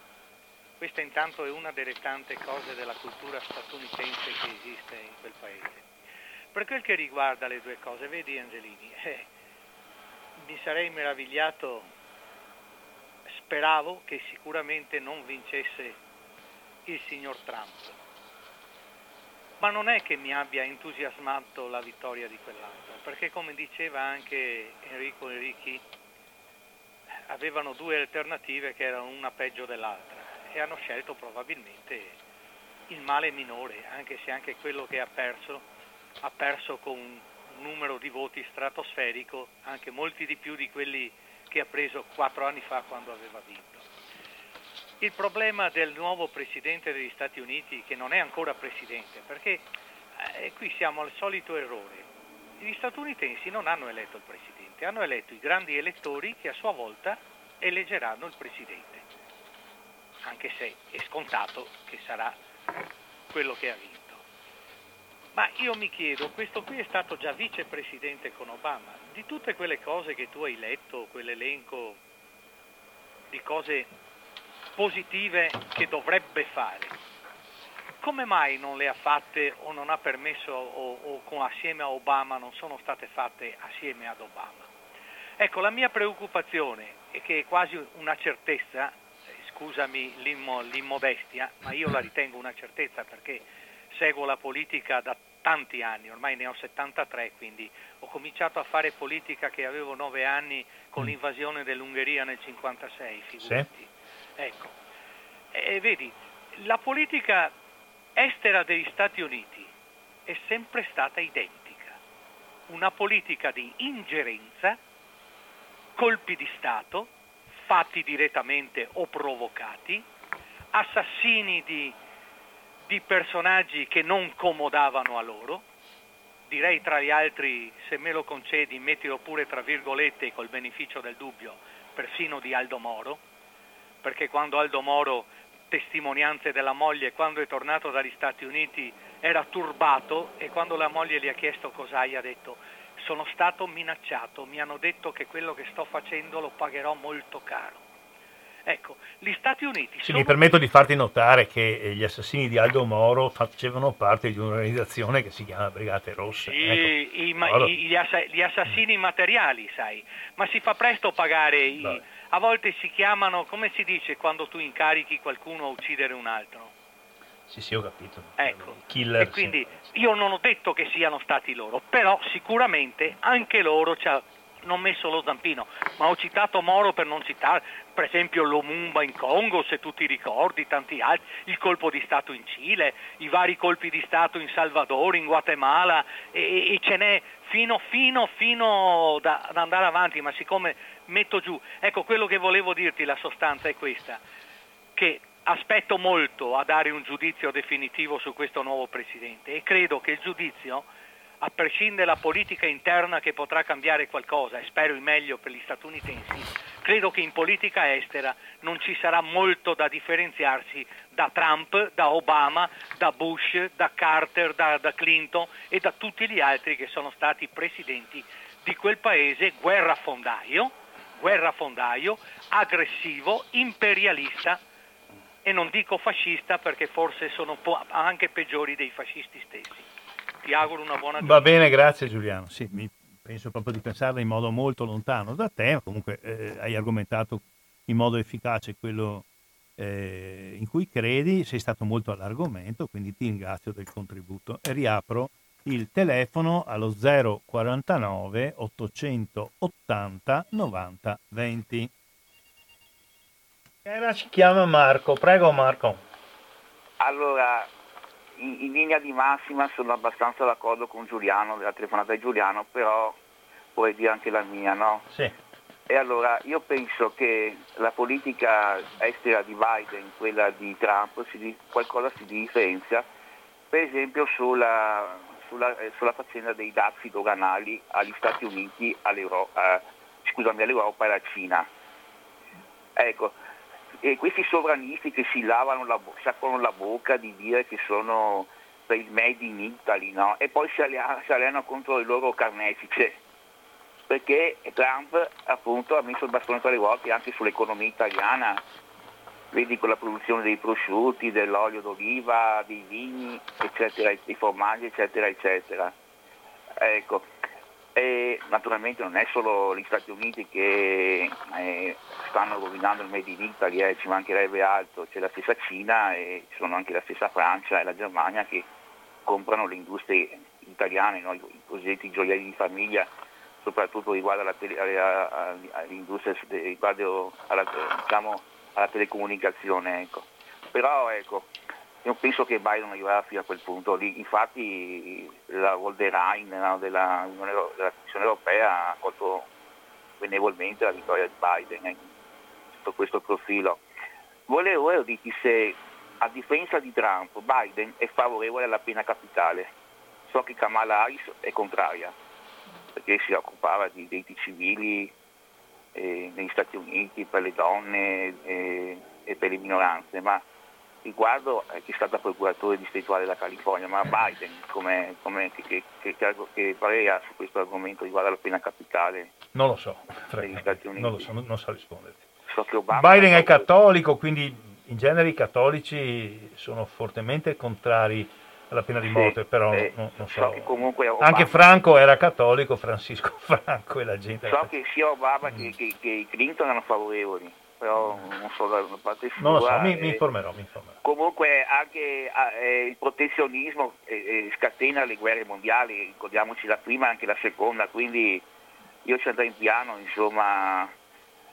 Questa intanto è una delle tante cose della cultura statunitense che esiste in quel paese. Per quel che riguarda le due cose, vedi Angelini, eh, mi sarei meravigliato, speravo che sicuramente non vincesse il signor Trump, ma non è che mi abbia entusiasmato la vittoria di quell'altro, perché come diceva anche Enrico Enrichi, avevano due alternative che erano una peggio dell'altra e hanno scelto probabilmente il male minore, anche se anche quello che ha perso ha perso con un numero di voti stratosferico, anche molti di più di quelli che ha preso quattro anni fa quando aveva vinto. Il problema del nuovo Presidente degli Stati Uniti, che non è ancora Presidente, perché eh, qui siamo al solito errore, gli statunitensi non hanno eletto il Presidente, hanno eletto i grandi elettori che a sua volta eleggeranno il Presidente anche se è scontato che sarà quello che ha vinto. Ma io mi chiedo, questo qui è stato già vicepresidente con Obama, di tutte quelle cose che tu hai letto, quell'elenco di cose positive che dovrebbe fare, come mai non le ha fatte o non ha permesso o, o con, assieme a Obama non sono state fatte assieme ad Obama? Ecco, la mia preoccupazione, è che è quasi una certezza, scusami l'immo, l'immodestia, ma io la ritengo una certezza perché seguo la politica da tanti anni, ormai ne ho 73, quindi ho cominciato a fare politica che avevo 9 anni con mm. l'invasione dell'Ungheria nel 56, figurati. Sì. Ecco. E vedi, la politica estera degli Stati Uniti è sempre stata identica, una politica di ingerenza, colpi di Stato, fatti direttamente o provocati, assassini di, di personaggi che non comodavano a loro, direi tra gli altri, se me lo concedi, mettilo pure tra virgolette col beneficio del dubbio, persino di Aldo Moro, perché quando Aldo Moro, testimonianze della moglie, quando è tornato dagli Stati Uniti era turbato e quando la moglie gli ha chiesto cos'hai ha detto sono stato minacciato, mi hanno detto che quello che sto facendo lo pagherò molto caro. Ecco, gli Stati Uniti... Sì, sono... Mi permetto di farti notare che eh, gli assassini di Aldo Moro facevano parte di un'organizzazione che si chiama Brigate Rosse. Sì, ecco. i, allora... gli, ass- gli, assassini materiali, sai, ma si fa presto pagare... I... A volte si chiamano, come si dice quando tu incarichi qualcuno a uccidere un altro? Sì, sì, ho capito. Ecco, Killer, e quindi sì. io non ho detto che siano stati loro, però sicuramente anche loro hanno messo lo zampino, ma ho citato Moro per non citare, per esempio l'Omumba in Congo, se tu ti ricordi, tanti altri, il colpo di Stato in Cile, i vari colpi di Stato in Salvador, in Guatemala, e, e ce n'è fino, fino, fino da, ad andare avanti, ma siccome metto giù, ecco quello che volevo dirti, la sostanza è questa, che aspetto molto a dare un giudizio definitivo su questo nuovo Presidente e credo che il giudizio, a prescindere dalla politica interna che potrà cambiare qualcosa e spero il meglio per gli statunitensi, credo che in politica estera non ci sarà molto da differenziarsi da Trump, da Obama, da Bush, da Carter, da, da Clinton e da tutti gli altri che sono stati presidenti di quel paese guerrafondaio, guerrafondaio, aggressivo, imperialista e non dico fascista perché forse sono anche peggiori dei fascisti stessi. Ti auguro una buona giornata. Va bene, grazie Giuliano. Sì, mi penso proprio di pensarla in modo molto lontano da te, comunque eh, hai argomentato in modo efficace quello eh, in cui credi, sei stato molto all'argomento, quindi ti ringrazio del contributo e riapro il telefono allo 049 880 90 20. Era si chiama Marco, prego Marco. Allora, in, in, linea di massima sono abbastanza d'accordo con Giuliano, della telefonata di Giuliano, però vorrei dire anche la mia, no? Sì. E allora io penso che la politica estera di Biden, quella di Trump, si, qualcosa si differenzia per esempio sulla, sulla, eh, sulla faccenda dei dazi doganali agli Stati Uniti, all'Europa, eh, scusami, all'Europa e alla Cina. Ecco, e questi sovranisti che si lavano la, sciacquano la bocca di dire che sono per il Made in Italy, no? E poi si, allenano, si allenano contro il loro carnefice, perché Trump appunto ha messo il bastone tra le ruote anche sull'economia italiana, vedi con la produzione dei prosciutti, dell'olio d'oliva, dei vini, eccetera, dei formaggi, eccetera, eccetera. Ecco. E naturalmente non è solo gli Stati Uniti che eh, stanno rovinando il Made in Italy, eh, ci mancherebbe altro, c'è la stessa Cina e ci sono anche la stessa Francia e la Germania che comprano le industrie italiane, no? i, cosiddetti gioielli di famiglia, soprattutto riguardo alla tele, all'industria, riguardo alla, diciamo, alla telecomunicazione. Ecco. Però ecco, io penso che Biden arriverà fino a quel punto lì. Infatti la von no, della, della, Commissione Europea ha accolto benevolmente la vittoria di Biden eh, sotto questo profilo. Volevo dirti se a differenza di Trump Biden è favorevole alla pena capitale. So che Kamala Harris è contraria perché si occupava di diritti civili eh, negli Stati Uniti per le donne eh, e per le minoranze, ma riguardo eh, chi è stata procuratore distrettuale della California, ma Biden come, come, che, che, che, che parere ha su questo argomento riguardo alla pena capitale? Non lo so, non lo so, non, non so risponderti. So Biden è cattolico, quindi in genere i cattolici sono fortemente contrari alla pena di morte, sì, però eh, non, non so. so Obama, Anche Franco era cattolico, Francisco Franco e la gente. So che sia Obama mm. che, che, che Clinton erano favorevoli però non so da una parte sua. Non lo so, mi, mi, informerò, mi informerò. Comunque anche eh, il protezionismo eh, eh, scatena le guerre mondiali, ricordiamoci la prima e anche la seconda, quindi io ci andrei in piano, insomma,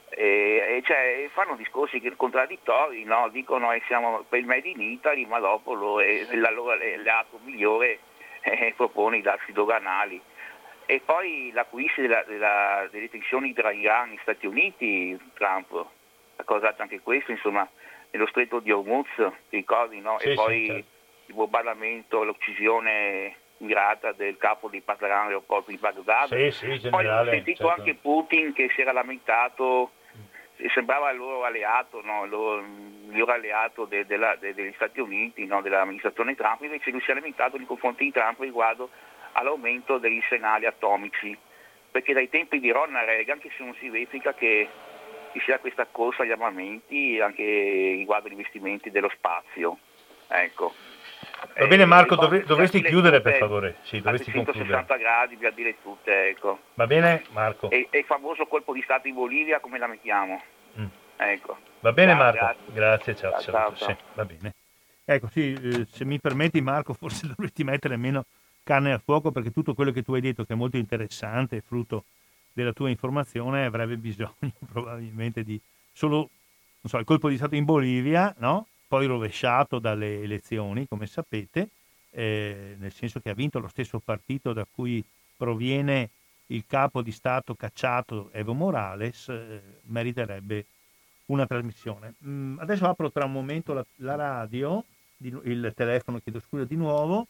e, cioè, fanno discorsi contraddittori, no? dicono che siamo per il Made in Italy, ma dopo lo, eh, la loro alleato migliore eh, propone i dazi doganali. E poi l'acquisto della, della, delle tensioni tra Iran e Stati Uniti, Trump causato anche questo, insomma, nello stretto di Hormuz, ti ricordi, no? Sì, e poi sì, certo. il bombardamento, l'uccisione mirata del capo di Patran aeroporto di Baghdad. Sì, sì, generale, poi ho sentito certo. anche Putin che si era lamentato sembrava il loro alleato, no? il, loro, il miglior alleato de, de la, de, degli Stati Uniti, no? dell'amministrazione Trump, invece lui si è lamentato nei confronti di Trump riguardo all'aumento degli arsenali atomici, perché dai tempi di Ronald Reagan che se non si verifica che ci sia questa corsa agli armamenti anche riguardo agli investimenti dello spazio. Ecco. Va bene Marco, dovre- dovresti chiudere per favore. Sì, dovresti 160 gradi per dire tutte, ecco. Va bene Marco. E, il famoso colpo di Stato in Bolivia, come la mettiamo? Mm. Ecco. Va bene ciao, Marco, grazie, grazie ciao. ciao, ciao, ciao. Sì, va bene. Ecco, sì, eh, se mi permetti Marco, forse dovresti mettere meno carne al fuoco perché tutto quello che tu hai detto che è molto interessante, frutto della tua informazione, avrebbe bisogno probabilmente di solo, non so, il colpo di Stato in Bolivia, no? poi rovesciato dalle elezioni, come sapete, eh, nel senso che ha vinto lo stesso partito da cui proviene il capo di Stato cacciato Evo Morales, eh, meriterebbe una trasmissione. Mm, adesso apro tra un momento la, la radio, di, il telefono, chiedo scusa di nuovo.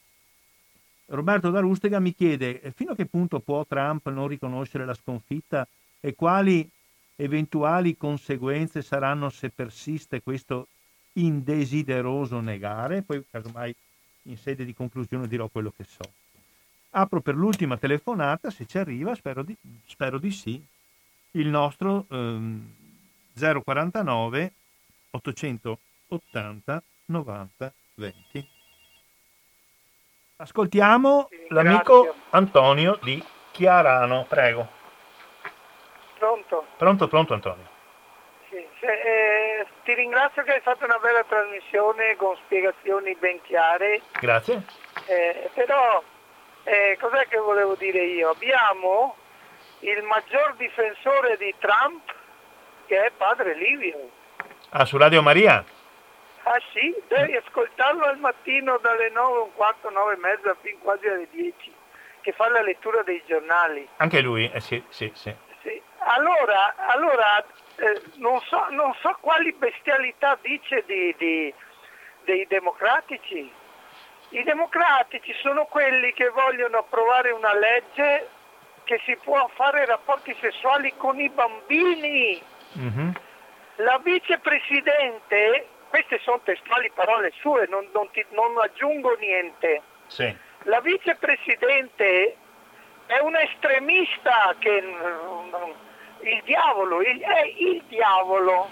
Roberto da Rustega mi chiede eh, fino a che punto può Trump non riconoscere la sconfitta e quali eventuali conseguenze saranno se persiste questo indesideroso negare, poi casomai in sede di conclusione dirò quello che so. Apro per l'ultima telefonata, se ci arriva, spero di, spero di sì, il nostro ehm, 049 880 90 20. Ascoltiamo l'amico Antonio di Chiarano, prego. Pronto? Pronto, pronto Antonio. Sì, se, eh, ti ringrazio che hai fatto una bella trasmissione con spiegazioni ben chiare. Grazie. Eh, però eh, cos'è che volevo dire io? Abbiamo il maggior difensore di Trump che è padre Livio. Ah, su Radio Maria? Ah sì, devi ascoltarlo al mattino dalle 9, un quarto, 9 e mezza, fin quasi alle 10, che fa la lettura dei giornali. Anche lui, eh sì, sì, sì. sì. Allora, allora eh, non, so, non, so, quali bestialità dice di, di, dei democratici. I democratici sono quelli che vogliono approvare una legge che si può fare rapporti sessuali con i bambini. Mm-hmm. La vicepresidente, queste sono testuali parole sue, non, non, ti, non aggiungo niente. Sì. La vicepresidente è un estremista che il diavolo, il, è il diavolo.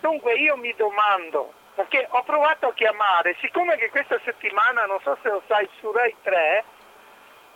Dunque io mi domando, perché ho provato a chiamare, siccome che questa settimana, non so se lo sai, su Rai 3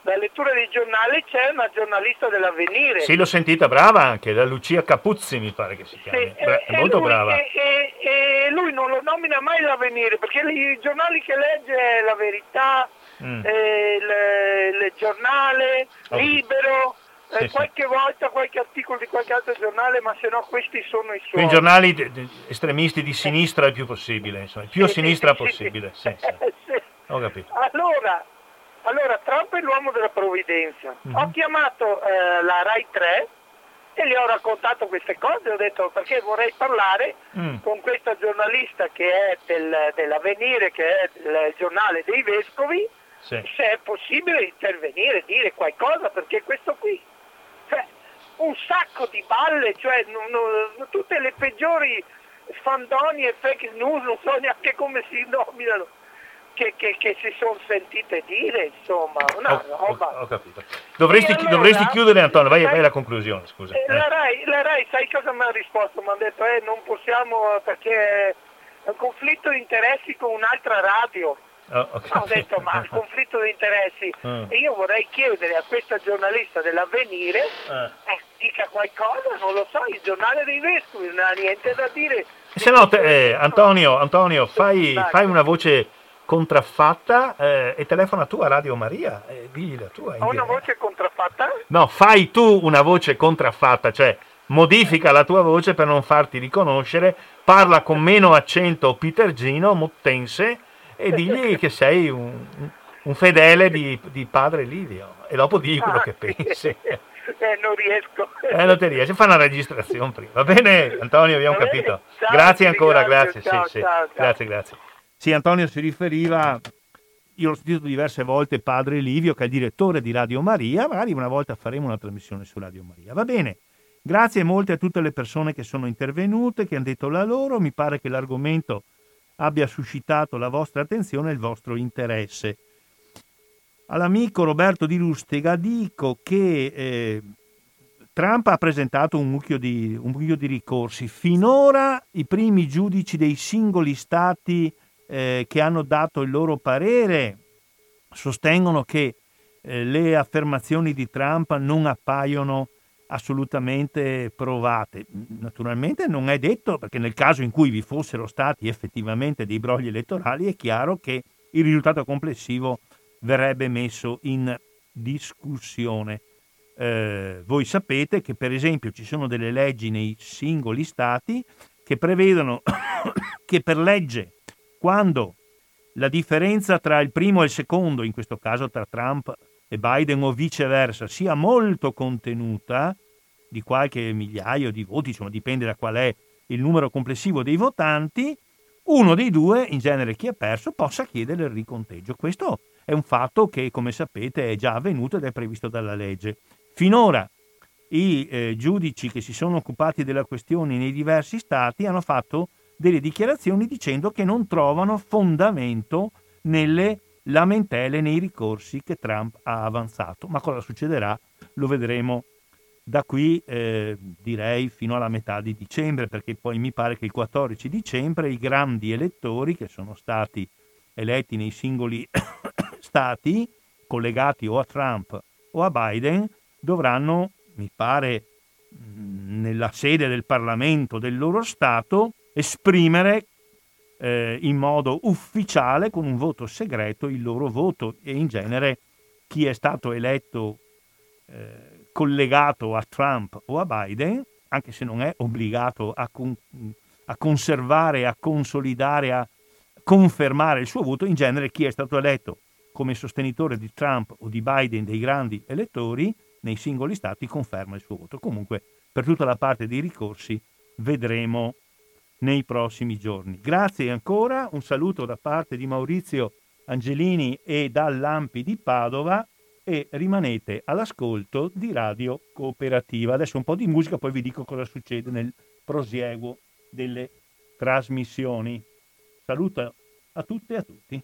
la lettura dei giornali c'è una giornalista dell'avvenire. Sì, l'ho sentita, brava anche, la Lucia Capuzzi mi pare che si chiami, sì, Bra- è molto lui, brava. E, e, e, lui non lo nomina mai l'avvenire, perché i giornali che legge è La Verità, mm. eh, il, il, giornale, oh. Libero, sì, eh, qualche sì. volta qualche articolo di qualche altro giornale, ma se no questi sono i suoi. Quindi giornali de- de- estremisti di sinistra il più possibile, insomma, il più a sinistra possibile. Ho capito. Allora, allora, Trump è l'uomo della provvidenza. Mm-hmm. Ho chiamato eh, la Rai 3 e gli ho raccontato queste cose, ho detto perché vorrei parlare mm. con questa giornalista che è del, dell'Avvenire, che è il giornale dei vescovi, sì. se è possibile intervenire, dire qualcosa, perché questo qui, cioè, un sacco di balle, cioè non, non, tutte le peggiori fandoni e fake news, non so neanche come si nominano che, che, che si sono sentite dire, insomma, una ho, roba. Ho, ho capito. Dovresti, allora, dovresti, chiudere Antonio, vai, vai alla conclusione, scusa. Eh, la, Rai, la Rai, sai cosa mi ha risposto? Mi ha detto, eh, non possiamo perché è un conflitto di interessi con un'altra radio. Oh, okay. Ho detto ma il conflitto di interessi mm. e io vorrei chiedere a questa giornalista dell'avvenire eh. Eh, dica qualcosa, non lo so, il giornale dei vescovi non ha niente da dire. Se no, te, eh, Antonio, Antonio fai, fai, una voce contraffatta eh, e telefona tu a Radio Maria e digli la tua. Ho una voce contraffatta? No, fai tu una voce contraffatta, cioè modifica la tua voce per non farti riconoscere, parla con meno accento pitergino, mottense e digli che sei un, un fedele di, di, padre Livio e dopo digli quello ah, che pensi. Eh, non riesco. Eh, non ti riesci, fa una registrazione prima. Va bene, Antonio, abbiamo capito. Ciao, grazie ancora, grazie. Ciao, sì, ciao, sì. Grazie, grazie. Sì, Antonio si riferiva, io l'ho sentito diverse volte, padre Livio, che è il direttore di Radio Maria, magari una volta faremo una trasmissione su Radio Maria. Va bene, grazie molte a tutte le persone che sono intervenute, che hanno detto la loro, mi pare che l'argomento abbia suscitato la vostra attenzione e il vostro interesse. All'amico Roberto Di Rustega dico che eh, Trump ha presentato un mucchio, di, un mucchio di ricorsi. Finora i primi giudici dei singoli stati eh, che hanno dato il loro parere sostengono che eh, le affermazioni di Trump non appaiono assolutamente provate. Naturalmente non è detto, perché nel caso in cui vi fossero stati effettivamente dei brogli elettorali, è chiaro che il risultato complessivo verrebbe messo in discussione. Eh, voi sapete che per esempio ci sono delle leggi nei singoli stati che prevedono che per legge quando la differenza tra il primo e il secondo, in questo caso tra Trump e Biden o viceversa, sia molto contenuta, di qualche migliaio di voti, insomma dipende da qual è il numero complessivo dei votanti, uno dei due, in genere chi ha perso, possa chiedere il riconteggio. Questo è un fatto che, come sapete, è già avvenuto ed è previsto dalla legge. Finora i eh, giudici che si sono occupati della questione nei diversi stati hanno fatto delle dichiarazioni dicendo che non trovano fondamento nelle lamentele, nei ricorsi che Trump ha avanzato. Ma cosa succederà? Lo vedremo da qui eh, direi fino alla metà di dicembre, perché poi mi pare che il 14 dicembre i grandi elettori che sono stati eletti nei singoli stati, collegati o a Trump o a Biden, dovranno, mi pare, nella sede del Parlamento del loro Stato, esprimere eh, in modo ufficiale con un voto segreto il loro voto e in genere chi è stato eletto eh, collegato a Trump o a Biden, anche se non è obbligato a, con, a conservare, a consolidare, a confermare il suo voto, in genere chi è stato eletto come sostenitore di Trump o di Biden dei grandi elettori nei singoli stati conferma il suo voto. Comunque per tutta la parte dei ricorsi vedremo nei prossimi giorni. Grazie ancora, un saluto da parte di Maurizio Angelini e dall'Ampi di Padova e rimanete all'ascolto di Radio Cooperativa. Adesso un po' di musica, poi vi dico cosa succede nel prosieguo delle trasmissioni. Saluto a tutte e a tutti.